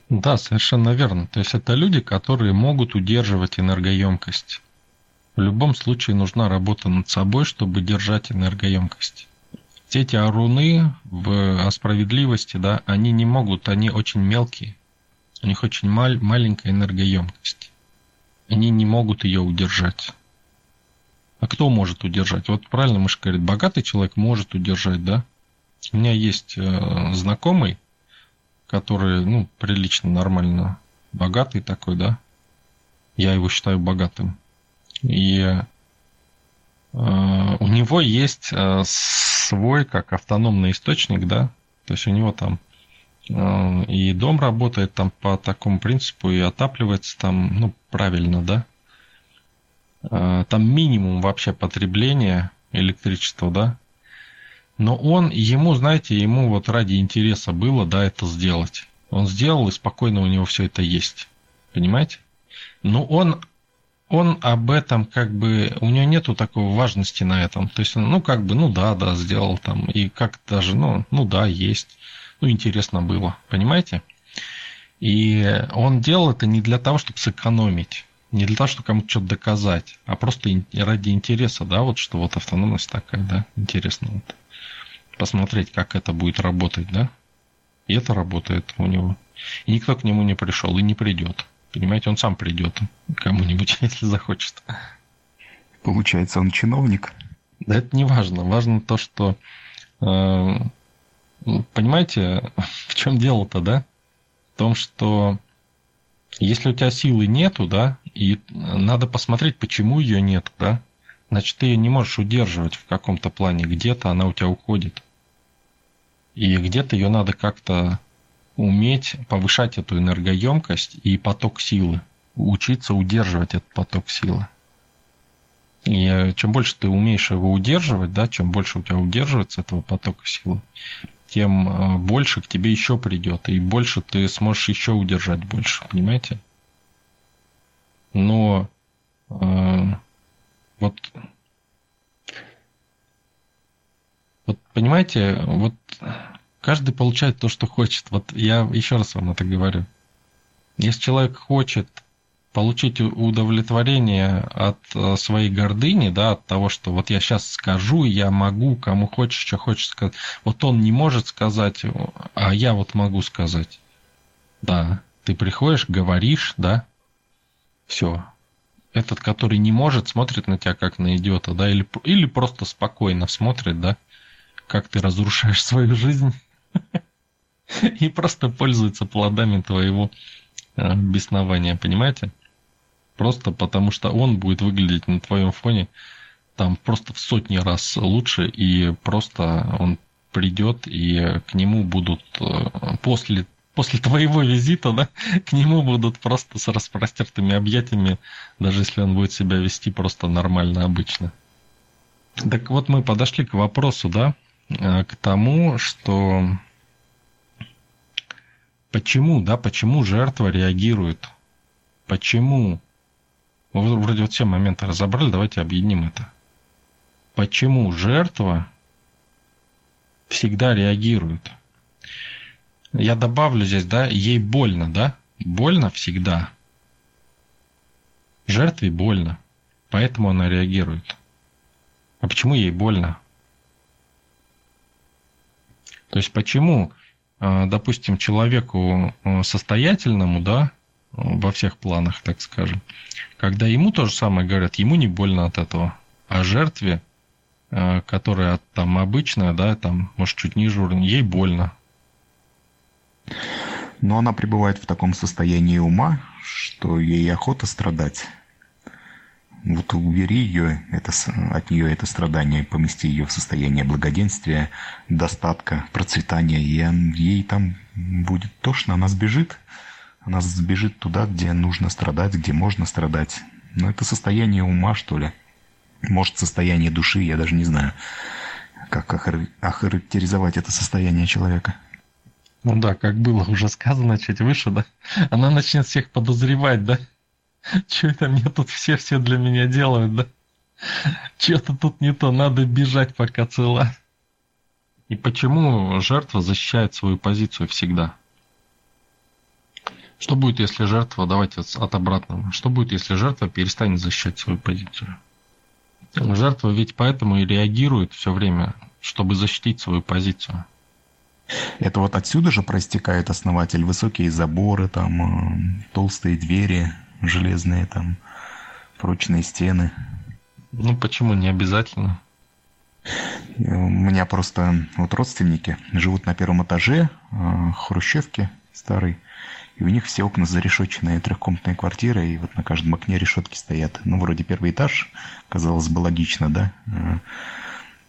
Да, совершенно верно. То есть это люди, которые могут удерживать энергоемкость. В любом случае нужна работа над собой, чтобы держать энергоемкость. Все эти оруны в, о справедливости, да, они не могут, они очень мелкие. У них очень мал, маленькая энергоемкость. Они не могут ее удержать. А кто может удержать? Вот правильно Мышка говорит, богатый человек может удержать, да? У меня есть э, знакомый, который, ну, прилично, нормально богатый такой, да. Я его считаю богатым. И у него есть э, свой как автономный источник, да. То есть у него там э, и дом работает там по такому принципу, и отапливается там, ну, правильно, да. Э, там минимум вообще потребления электричества, да. Но он, ему, знаете, ему вот ради интереса было, да, это сделать. Он сделал, и спокойно у него все это есть. Понимаете? Но он, он об этом как бы, у него нету такой важности на этом. То есть, ну, как бы, ну да, да, сделал там. И как даже, ну, ну да, есть. Ну, интересно было. Понимаете? И он делал это не для того, чтобы сэкономить. Не для того, чтобы кому-то что-то доказать, а просто ради интереса, да, вот что вот автономность такая, да, интересно вот посмотреть, как это будет работать, да? И это работает у него. И никто к нему не пришел и не придет. Понимаете, он сам придет кому-нибудь, если захочет. Получается, он чиновник? Да это не важно. Важно то, что... Э, понимаете, в чем дело-то, да? В том, что если у тебя силы нету, да, и надо посмотреть, почему ее нет, да, значит, ты ее не можешь удерживать в каком-то плане. Где-то она у тебя уходит. И где-то ее надо как-то уметь повышать эту энергоемкость и поток силы, учиться удерживать этот поток силы. И чем больше ты умеешь его удерживать, да, чем больше у тебя удерживается этого потока силы, тем э, больше к тебе еще придет, и больше ты сможешь еще удержать больше, понимаете? Но э, вот, вот понимаете, вот каждый получает то, что хочет. Вот я еще раз вам это говорю. Если человек хочет получить удовлетворение от э, своей гордыни, да, от того, что вот я сейчас скажу, я могу, кому хочешь, что хочешь сказать. Вот он не может сказать, а я вот могу сказать. Да, ты приходишь, говоришь, да, все. Этот, который не может, смотрит на тебя как на идиота, да, или, или просто спокойно смотрит, да, как ты разрушаешь свою жизнь и просто пользуется плодами твоего э, беснования, понимаете? Просто потому что он будет выглядеть на твоем фоне там просто в сотни раз лучше, и просто он придет, и к нему будут э, после, после твоего визита, да, к нему будут просто с распростертыми объятиями, даже если он будет себя вести просто нормально, обычно. Так вот мы подошли к вопросу, да, к тому, что почему, да, почему жертва реагирует, почему, мы вроде вот все моменты разобрали, давайте объединим это. Почему жертва всегда реагирует? Я добавлю здесь, да, ей больно, да, больно всегда. Жертве больно, поэтому она реагирует. А почему ей больно? То есть почему, а, допустим, человеку а, состоятельному, да, во всех планах, так скажем, когда ему то же самое говорят, ему не больно от этого, а жертве, а, которая там обычная, да, там, может, чуть ниже уровня, ей больно. Но она пребывает в таком состоянии ума, что ей охота страдать. Вот убери ее, это, от нее это страдание, помести ее в состояние благоденствия, достатка, процветания, и он, ей там будет тошно, она сбежит. Она сбежит туда, где нужно страдать, где можно страдать. Но это состояние ума, что ли. Может, состояние души, я даже не знаю, как охарактеризовать это состояние человека. Ну да, как было уже сказано чуть выше, да? Она начнет всех подозревать, да? Что это мне тут все все для меня делают, да? Что-то тут не то, надо бежать, пока цела. И почему жертва защищает свою позицию всегда? Что будет, если жертва, давайте от обратного, что будет, если жертва перестанет защищать свою позицию? Жертва ведь поэтому и реагирует все время, чтобы защитить свою позицию. Это вот отсюда же проистекает основатель высокие заборы, там э, толстые двери, железные там прочные стены. Ну почему не обязательно? У меня просто вот родственники живут на первом этаже э, хрущевки старой, и у них все окна зарешоченные, трехкомнатные квартиры, и вот на каждом окне решетки стоят. Ну, вроде первый этаж, казалось бы, логично, да? Э,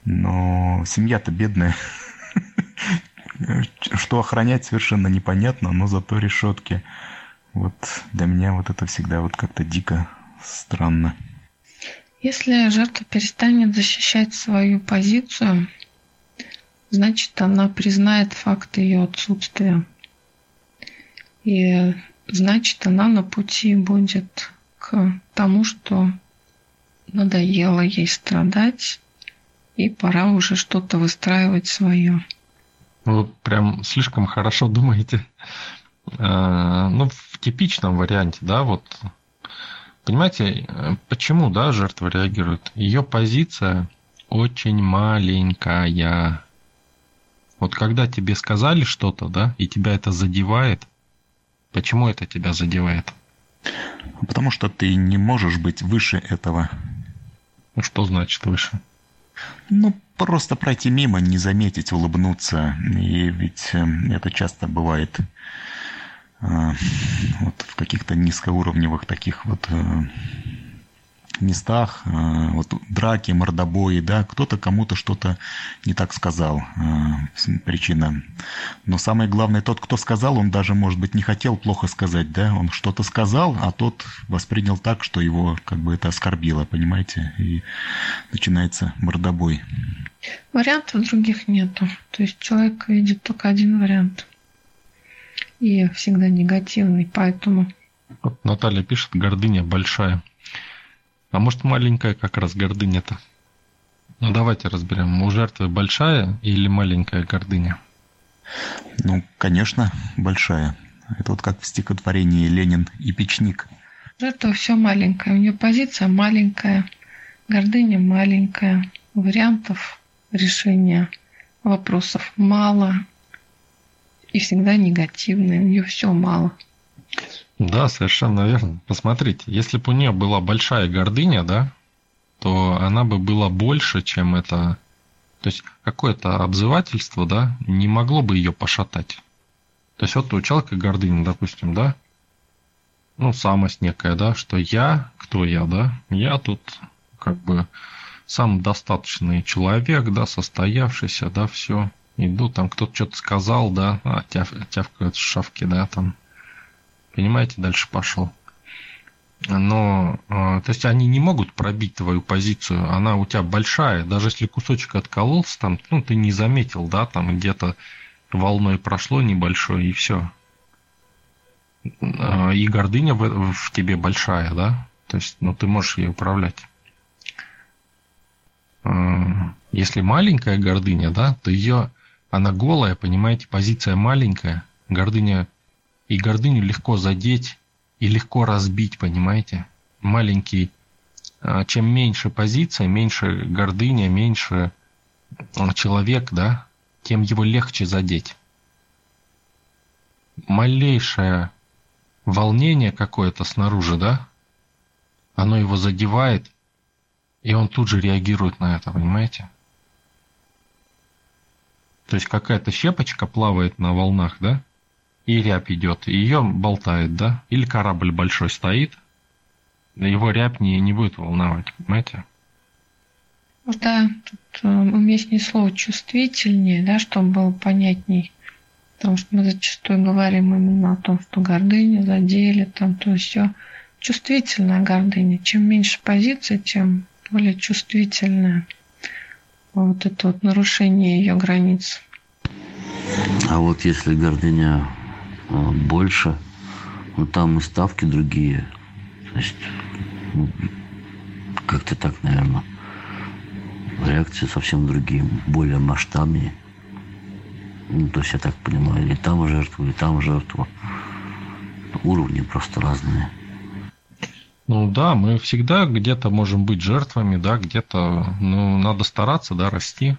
но семья-то бедная. Что охранять совершенно непонятно, но зато решетки. Вот для меня вот это всегда вот как-то дико странно. Если жертва перестанет защищать свою позицию, значит, она признает факт ее отсутствия. И значит, она на пути будет к тому, что надоело ей страдать, и пора уже что-то выстраивать свое. Вы прям слишком хорошо думаете. Э, ну, в типичном варианте, да, вот, понимаете, почему, да, жертва реагирует? Ее позиция очень маленькая. Вот когда тебе сказали что-то, да, и тебя это задевает, почему это тебя задевает? Потому что ты не можешь быть выше этого. Ну, что значит выше? Ну, просто пройти мимо, не заметить, улыбнуться. И ведь э, это часто бывает вот в каких-то низкоуровневых таких вот э, местах, а, вот драки, мордобои, да, кто-то кому-то что-то не так сказал, причина. Но самое главное, тот, кто сказал, он даже, может быть, не хотел плохо сказать, да, он что-то сказал, а тот воспринял так, что его как бы это оскорбило, понимаете, и начинается мордобой. Вариантов других нету. То есть человек видит только один вариант – и всегда негативный, поэтому... Вот Наталья пишет, гордыня большая. А может маленькая как раз гордыня-то? Ну давайте разберем, у жертвы большая или маленькая гордыня? Ну, конечно, большая. Это вот как в стихотворении «Ленин и печник». Жертва все маленькое, у нее позиция маленькая, гордыня маленькая, вариантов решения вопросов мало, и всегда негативная, у нее все мало. Да, совершенно верно. Посмотрите, если бы у нее была большая гордыня, да, то она бы была больше, чем это... То есть какое-то обзывательство, да, не могло бы ее пошатать. То есть вот у человека гордыня, допустим, да, ну, самость некая, да, что я, кто я, да, я тут как бы самодостаточный человек, да, состоявшийся, да, все иду, там кто-то что-то сказал, да, а тяв, тявкают шавки, да, там. Понимаете, дальше пошел. Но, а, то есть они не могут пробить твою позицию, она у тебя большая, даже если кусочек откололся, там, ну, ты не заметил, да, там где-то волной прошло небольшое, и все. А, и гордыня в, в тебе большая, да, то есть, ну, ты можешь ей управлять. А, если маленькая гордыня, да, то ее она голая, понимаете, позиция маленькая, гордыня И гордыню легко задеть и легко разбить, понимаете? Маленький, а, чем меньше позиция, меньше гордыня, меньше а, человек, да, тем его легче задеть. Малейшее волнение какое-то снаружи, да, оно его задевает, и он тут же реагирует на это, понимаете? То есть какая-то щепочка плавает на волнах, да, и рябь идет, и ее болтает, да, или корабль большой стоит, его рябь не, не будет волновать, понимаете? Да, тут э, уместнее слово чувствительнее, да, чтобы было понятней. Потому что мы зачастую говорим именно о том, что гордыня задели, там то все. Чувствительная гордыня. Чем меньше позиции, тем более чувствительная вот это вот нарушение ее границ. А вот если гордыня а, больше, ну там и ставки другие. То есть ну, как-то так, наверное. Реакции совсем другие, более масштабнее. Ну, то есть я так понимаю, и там жертва, и там жертва. Уровни просто разные. Ну да, мы всегда где-то можем быть жертвами, да, где-то, ну, надо стараться, да, расти.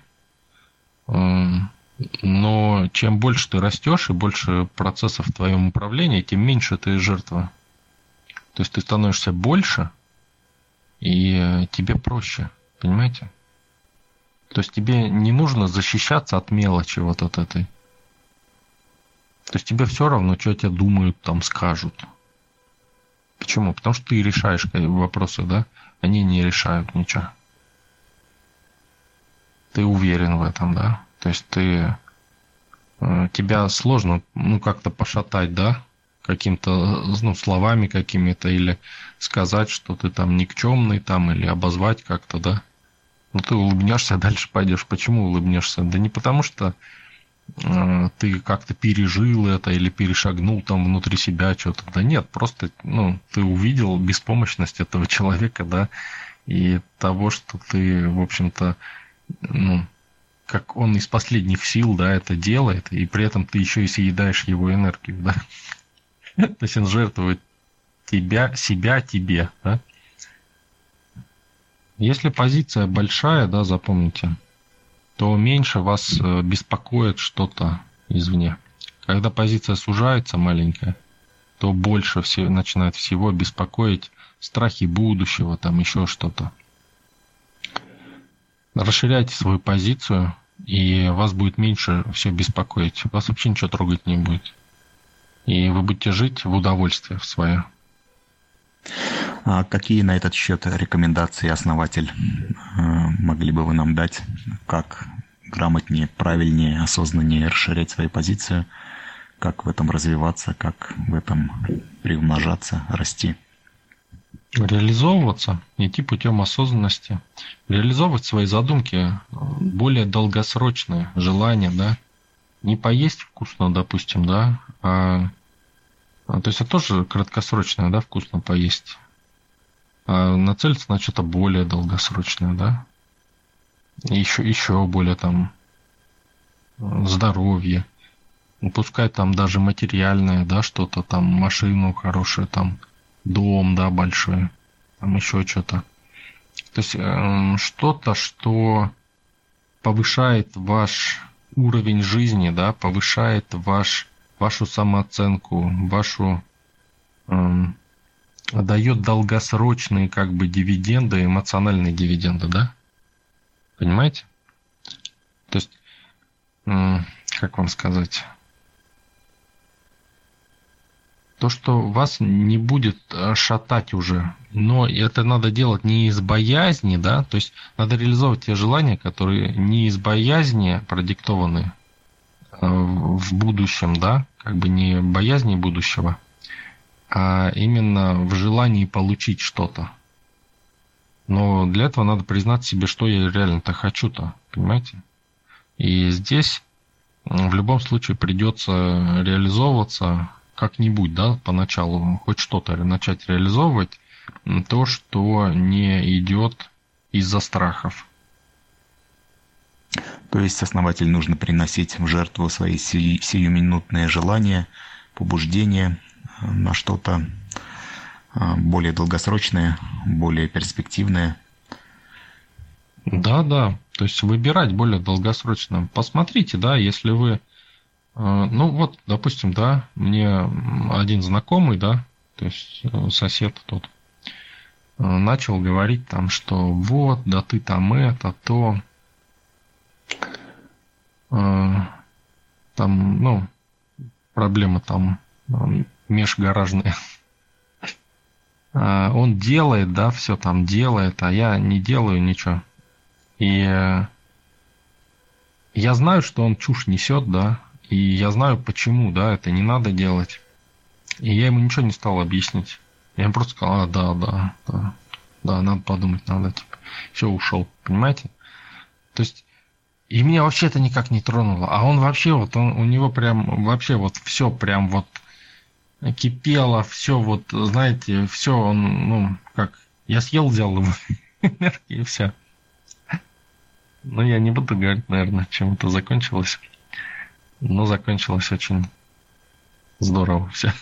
Эм, но чем больше ты растешь и больше процессов в твоем управлении, тем меньше ты жертва. То есть ты становишься больше, и тебе проще, понимаете? То есть тебе не нужно защищаться от мелочи вот от этой. То есть тебе все равно, что тебе думают, там скажут. Почему? Потому что ты решаешь вопросы, да? Они не решают ничего. Ты уверен в этом, да? То есть ты э, тебя сложно ну как-то пошатать, да? Каким-то ну, словами какими-то или сказать, что ты там никчемный там или обозвать как-то, да? Ну ты улыбнешься, а дальше пойдешь. Почему улыбнешься? Да не потому что Э, ты как-то пережил это или перешагнул там внутри себя что-то. Да нет, просто ну, ты увидел беспомощность этого человека, да, и того, что ты, в общем-то, ну, как он из последних сил, да, это делает, и при этом ты еще и съедаешь его энергию, да. То есть он жертвует тебя, себя тебе, да. Если позиция большая, да, запомните, то меньше вас э, беспокоит что-то извне. Когда позиция сужается маленькая, то больше все, начинает всего беспокоить страхи будущего, там еще что-то. Расширяйте свою позицию, и вас будет меньше все беспокоить. Вас вообще ничего трогать не будет. И вы будете жить в удовольствие в свое. А какие на этот счет рекомендации основатель э, могли бы вы нам дать? Как грамотнее, правильнее, осознаннее расширять свою позицию? Как в этом развиваться, как в этом приумножаться, расти? Реализовываться, идти путем осознанности, реализовывать свои задумки, более долгосрочные желания, да, не поесть вкусно, допустим, да, а, а то есть это тоже краткосрочное, да, вкусно поесть, а нацелиться на что-то более долгосрочное, да, еще, еще более там здоровье, ну, пускай там даже материальное, да, что-то там, машину хорошую, там, дом, да, большой, там еще что-то. То есть э, что-то, что повышает ваш уровень жизни, да, повышает ваш, вашу самооценку, вашу э, дает долгосрочные как бы дивиденды, эмоциональные дивиденды, да? Понимаете? То есть, как вам сказать? То, что вас не будет э, шатать уже, но это надо делать не из боязни, да, то есть надо реализовывать те желания, которые не из боязни продиктованы э, в будущем, да, как бы не боязни будущего, а именно в желании получить что-то. Но для этого надо признать себе, что я реально-то хочу-то, понимаете? И здесь в любом случае придется реализовываться как-нибудь, да, поначалу, хоть что-то начать реализовывать, то, что не идет из-за страхов. То есть основатель нужно приносить в жертву свои сиюминутные желания, побуждение на что-то более долгосрочное, более перспективное. Да, да. То есть выбирать более долгосрочно. Посмотрите, да, если вы ну вот, допустим, да, мне один знакомый, да, то есть э, сосед тот, э, начал говорить там, что вот, да ты там это, то, э, там, ну, проблема там межгаражная. Он делает, да, все там делает, а я не делаю ничего. И я знаю, что он чушь несет, да, и я знаю, почему, да, это не надо делать. И я ему ничего не стал объяснить. Я ему просто сказал, а, да, да, да, да, надо подумать, надо, типа, все, ушел, понимаете? То есть, и меня вообще это никак не тронуло. А он вообще, вот, он, у него прям, вообще вот все прям вот кипело, все вот, знаете, все, он, ну, как, я съел, взял его и все. Но я не буду говорить, наверное, чем это закончилось. Но закончилось очень здорово все.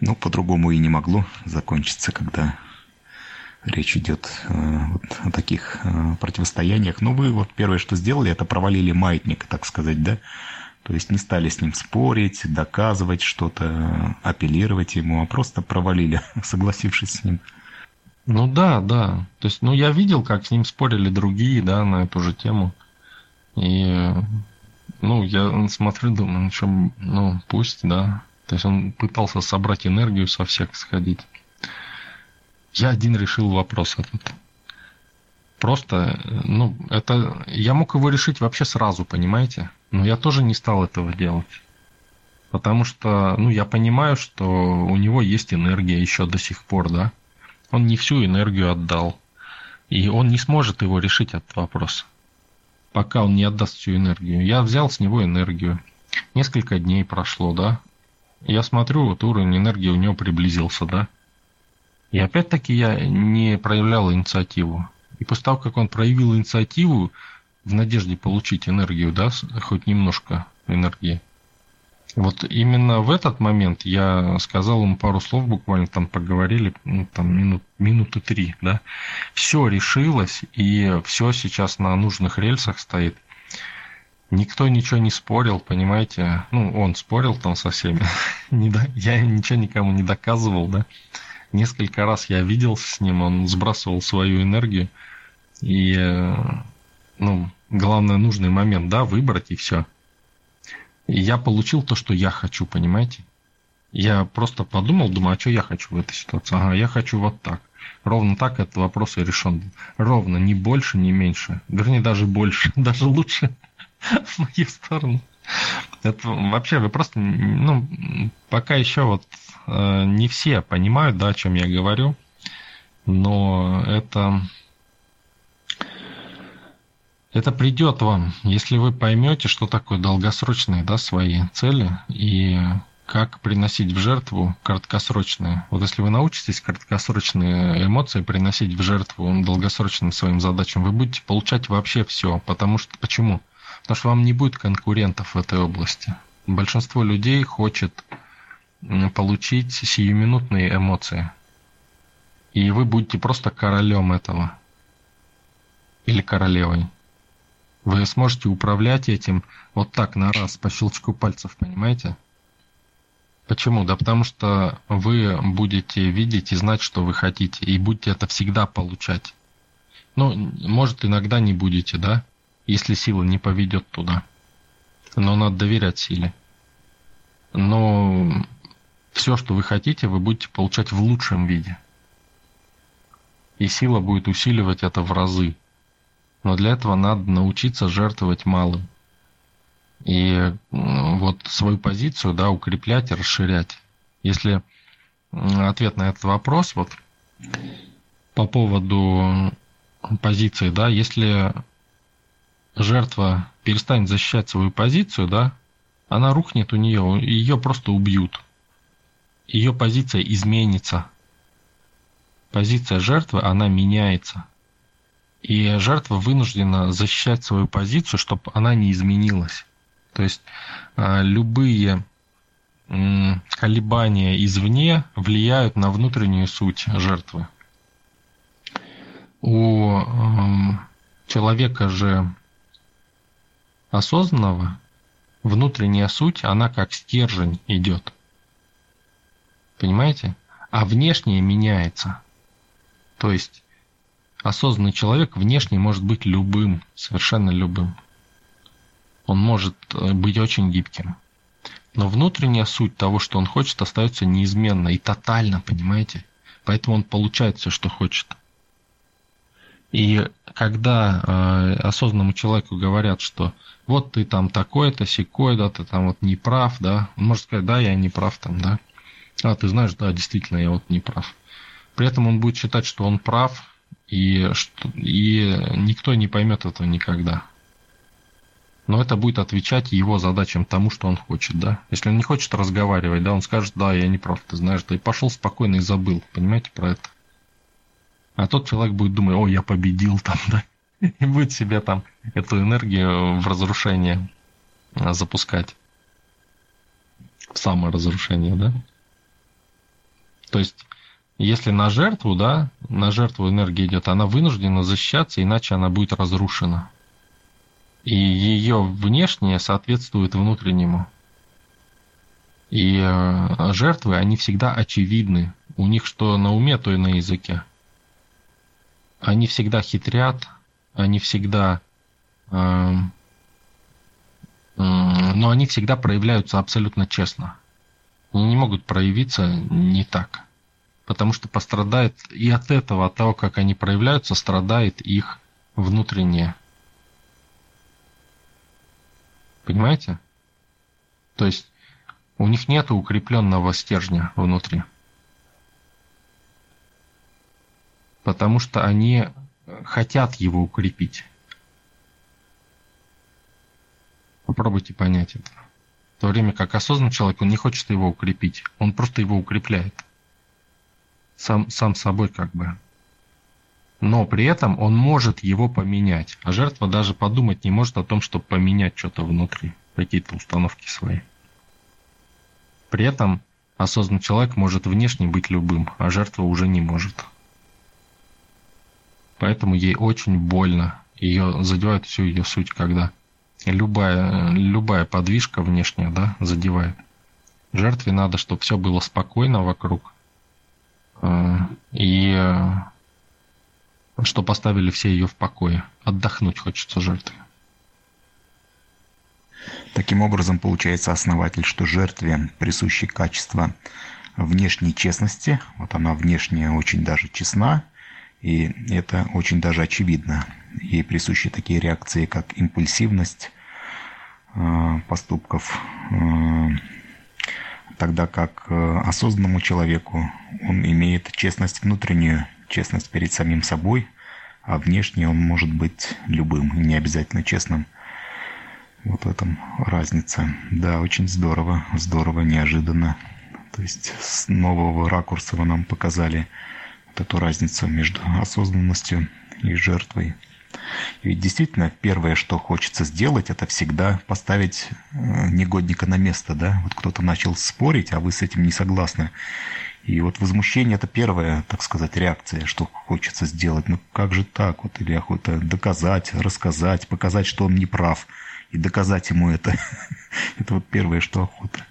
Ну, по-другому и не могло закончиться, когда речь идет э, вот о таких э, противостояниях. Но вы вот первое, что сделали, это провалили маятник, так сказать, да? То есть не стали с ним спорить, доказывать что-то, апеллировать ему, а просто провалили, согласившись с ним. Ну да, да. То есть, ну я видел, как с ним спорили другие, да, на эту же тему. И ну, я смотрю, думаю, ну, что, ну, пусть, да. То есть он пытался собрать энергию со всех сходить. Я один решил вопрос этот. Просто, ну, это... Я мог его решить вообще сразу, понимаете? Но я тоже не стал этого делать. Потому что, ну, я понимаю, что у него есть энергия еще до сих пор, да? Он не всю энергию отдал. И он не сможет его решить, этот вопрос пока он не отдаст всю энергию. Я взял с него энергию. Несколько дней прошло, да. Я смотрю, вот уровень энергии у него приблизился, да. И опять-таки я не проявлял инициативу. И после того, как он проявил инициативу в надежде получить энергию, да, хоть немножко энергии, вот именно в этот момент я сказал ему пару слов, буквально там поговорили, ну, там минут, минуты три, да. Все решилось, и все сейчас на нужных рельсах стоит. Никто ничего не спорил, понимаете? Ну, он спорил там со всеми. я ничего никому не доказывал, да. Несколько раз я виделся с ним, он сбрасывал свою энергию. И, э, ну, главное, нужный момент, да, выбрать и все. И я получил то, что я хочу, понимаете? Я просто подумал, думаю, а что я хочу в этой ситуации? Ага, я хочу вот так. Ровно так этот вопрос и решен. Ровно, ни больше, ни меньше. Вернее, даже больше, даже лучше в мою сторону. Это вообще вы просто, ну, пока еще вот не все понимают, да, о чем я говорю, но это это придет вам, если вы поймете, что такое долгосрочные да, свои цели и как приносить в жертву краткосрочные. Вот если вы научитесь краткосрочные эмоции приносить в жертву долгосрочным своим задачам, вы будете получать вообще все. Потому что почему? Потому что вам не будет конкурентов в этой области. Большинство людей хочет получить сиюминутные эмоции. И вы будете просто королем этого. Или королевой. Вы сможете управлять этим вот так на раз, по щелчку пальцев, понимаете? Почему? Да потому что вы будете видеть и знать, что вы хотите, и будете это всегда получать. Ну, может, иногда не будете, да, если сила не поведет туда. Но надо доверять силе. Но все, что вы хотите, вы будете получать в лучшем виде. И сила будет усиливать это в разы. Но для этого надо научиться жертвовать малым. И вот свою позицию, да, укреплять и расширять. Если ответ на этот вопрос, вот по поводу позиции, да, если жертва перестанет защищать свою позицию, да, она рухнет у нее, ее просто убьют. Ее позиция изменится. Позиция жертвы, она меняется. И жертва вынуждена защищать свою позицию, чтобы она не изменилась. То есть а, любые колебания извне влияют на внутреннюю суть жертвы. У человека же осознанного внутренняя суть, она как стержень идет. Понимаете? А внешнее меняется. То есть осознанный человек внешне может быть любым, совершенно любым. Он может э, быть очень гибким. Но внутренняя суть того, что он хочет, остается неизменной и тотально, понимаете? Поэтому он получает все, что хочет. И когда э, осознанному человеку говорят, что вот ты там такой-то, секой, да, ты там вот не прав, да, он может сказать, да, я не прав там, да. А ты знаешь, да, действительно, я вот не прав. При этом он будет считать, что он прав, и, что, и никто не поймет этого никогда. Но это будет отвечать его задачам тому, что он хочет, да. Если он не хочет разговаривать, да, он скажет, да, я не прав, ты знаешь, да, и пошел спокойно и забыл, понимаете, про это. А тот человек будет думать, о, я победил там, да, и будет себе там эту энергию в разрушение запускать. В саморазрушение, да. То есть, если на жертву, да, на жертву энергия идет, она вынуждена защищаться, иначе она будет разрушена. И ее внешнее соответствует внутреннему. И э, жертвы, они всегда очевидны. У них что на уме, то и на языке они всегда хитрят, они всегда... Э, э, но они всегда проявляются абсолютно честно. Они не могут проявиться не так. Потому что пострадает и от этого, от того, как они проявляются, страдает их внутреннее. Понимаете? То есть у них нет укрепленного стержня внутри. потому что они хотят его укрепить. Попробуйте понять это. В то время как осознанный человек, он не хочет его укрепить, он просто его укрепляет. Сам, сам собой как бы. Но при этом он может его поменять. А жертва даже подумать не может о том, чтобы поменять что-то внутри, какие-то установки свои. При этом осознанный человек может внешне быть любым, а жертва уже не может. Поэтому ей очень больно. Ее задевает всю ее суть, когда любая, любая подвижка внешняя да, задевает. Жертве надо, чтобы все было спокойно вокруг. Э, и э, что поставили все ее в покое. Отдохнуть хочется жертве. Таким образом, получается основатель, что жертве присущи качества внешней честности. Вот она внешне очень даже честна, и это очень даже очевидно. Ей присущи такие реакции, как импульсивность э, поступков, э, тогда как э, осознанному человеку он имеет честность внутреннюю, честность перед самим собой, а внешне он может быть любым, не обязательно честным. Вот в этом разница. Да, очень здорово, здорово, неожиданно. То есть с нового ракурса вы нам показали – эту разницу между осознанностью и жертвой. Ведь действительно первое, что хочется сделать, это всегда поставить э, негодника на место, да? Вот кто-то начал спорить, а вы с этим не согласны. И вот возмущение это первая, так сказать, реакция, что хочется сделать. Ну как же так? Вот или охота доказать, рассказать, показать, что он не прав, и доказать ему это. Это вот первое, что охота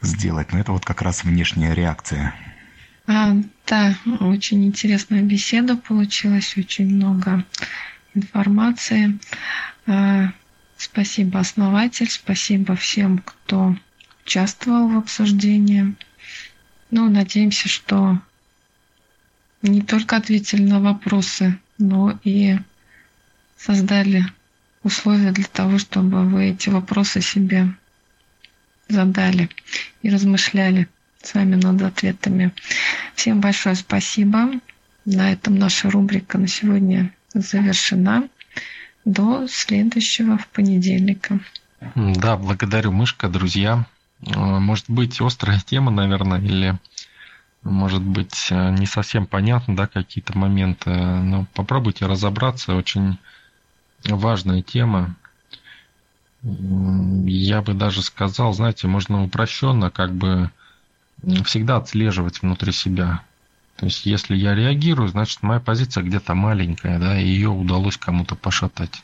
сделать. Но это вот как раз внешняя реакция. А, да, очень интересная беседа получилась, очень много информации. А, спасибо, основатель, спасибо всем, кто участвовал в обсуждении. Ну, надеемся, что не только ответили на вопросы, но и создали условия для того, чтобы вы эти вопросы себе задали и размышляли с вами над ответами. Всем большое спасибо. На этом наша рубрика на сегодня завершена. До следующего в понедельника. Да, благодарю, Мышка, друзья. Э, может быть, острая тема, наверное, или может быть, э, не совсем понятно, да, какие-то моменты, но попробуйте разобраться. Очень важная тема. я бы даже сказал, знаете, можно упрощенно как бы всегда отслеживать внутри себя. То есть, если я реагирую, значит, моя позиция где-то маленькая, да, и ее удалось кому-то пошатать.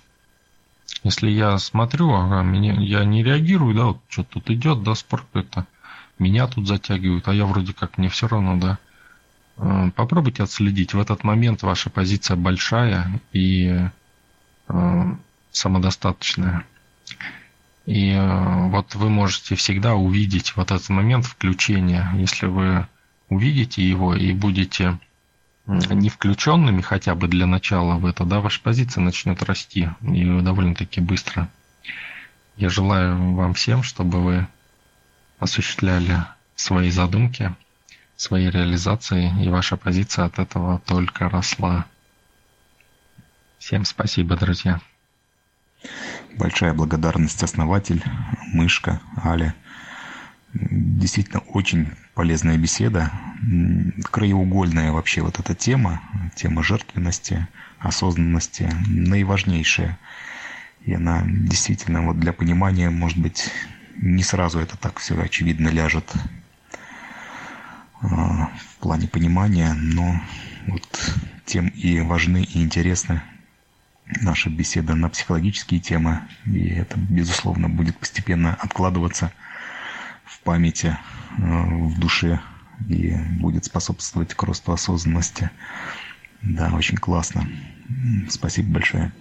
Если я смотрю, ага, меня, я не реагирую, да, вот что тут идет, да, спорт это, меня тут затягивают, а я вроде как мне все равно, да. Э, попробуйте отследить. В этот момент ваша позиция большая и э, самодостаточная. И э, вот вы можете всегда увидеть вот этот момент включения, если вы увидите его и будете не включенными хотя бы для начала в это, да, ваша позиция начнет расти и довольно-таки быстро. Я желаю вам всем, чтобы вы осуществляли свои задумки, свои реализации, и ваша позиция от этого только росла. Всем спасибо, друзья. Большая благодарность основатель, Мышка, Аля. Действительно, очень полезная беседа, краеугольная вообще вот эта тема, тема жертвенности, осознанности, наиважнейшая. И она действительно вот для понимания, может быть, не сразу это так все очевидно ляжет а, в плане понимания, но вот тем и важны и интересны наша беседа на психологические темы, и это, безусловно, будет постепенно откладываться в памяти, э, в душе и будет способствовать к росту осознанности. Да, очень классно. Спасибо большое.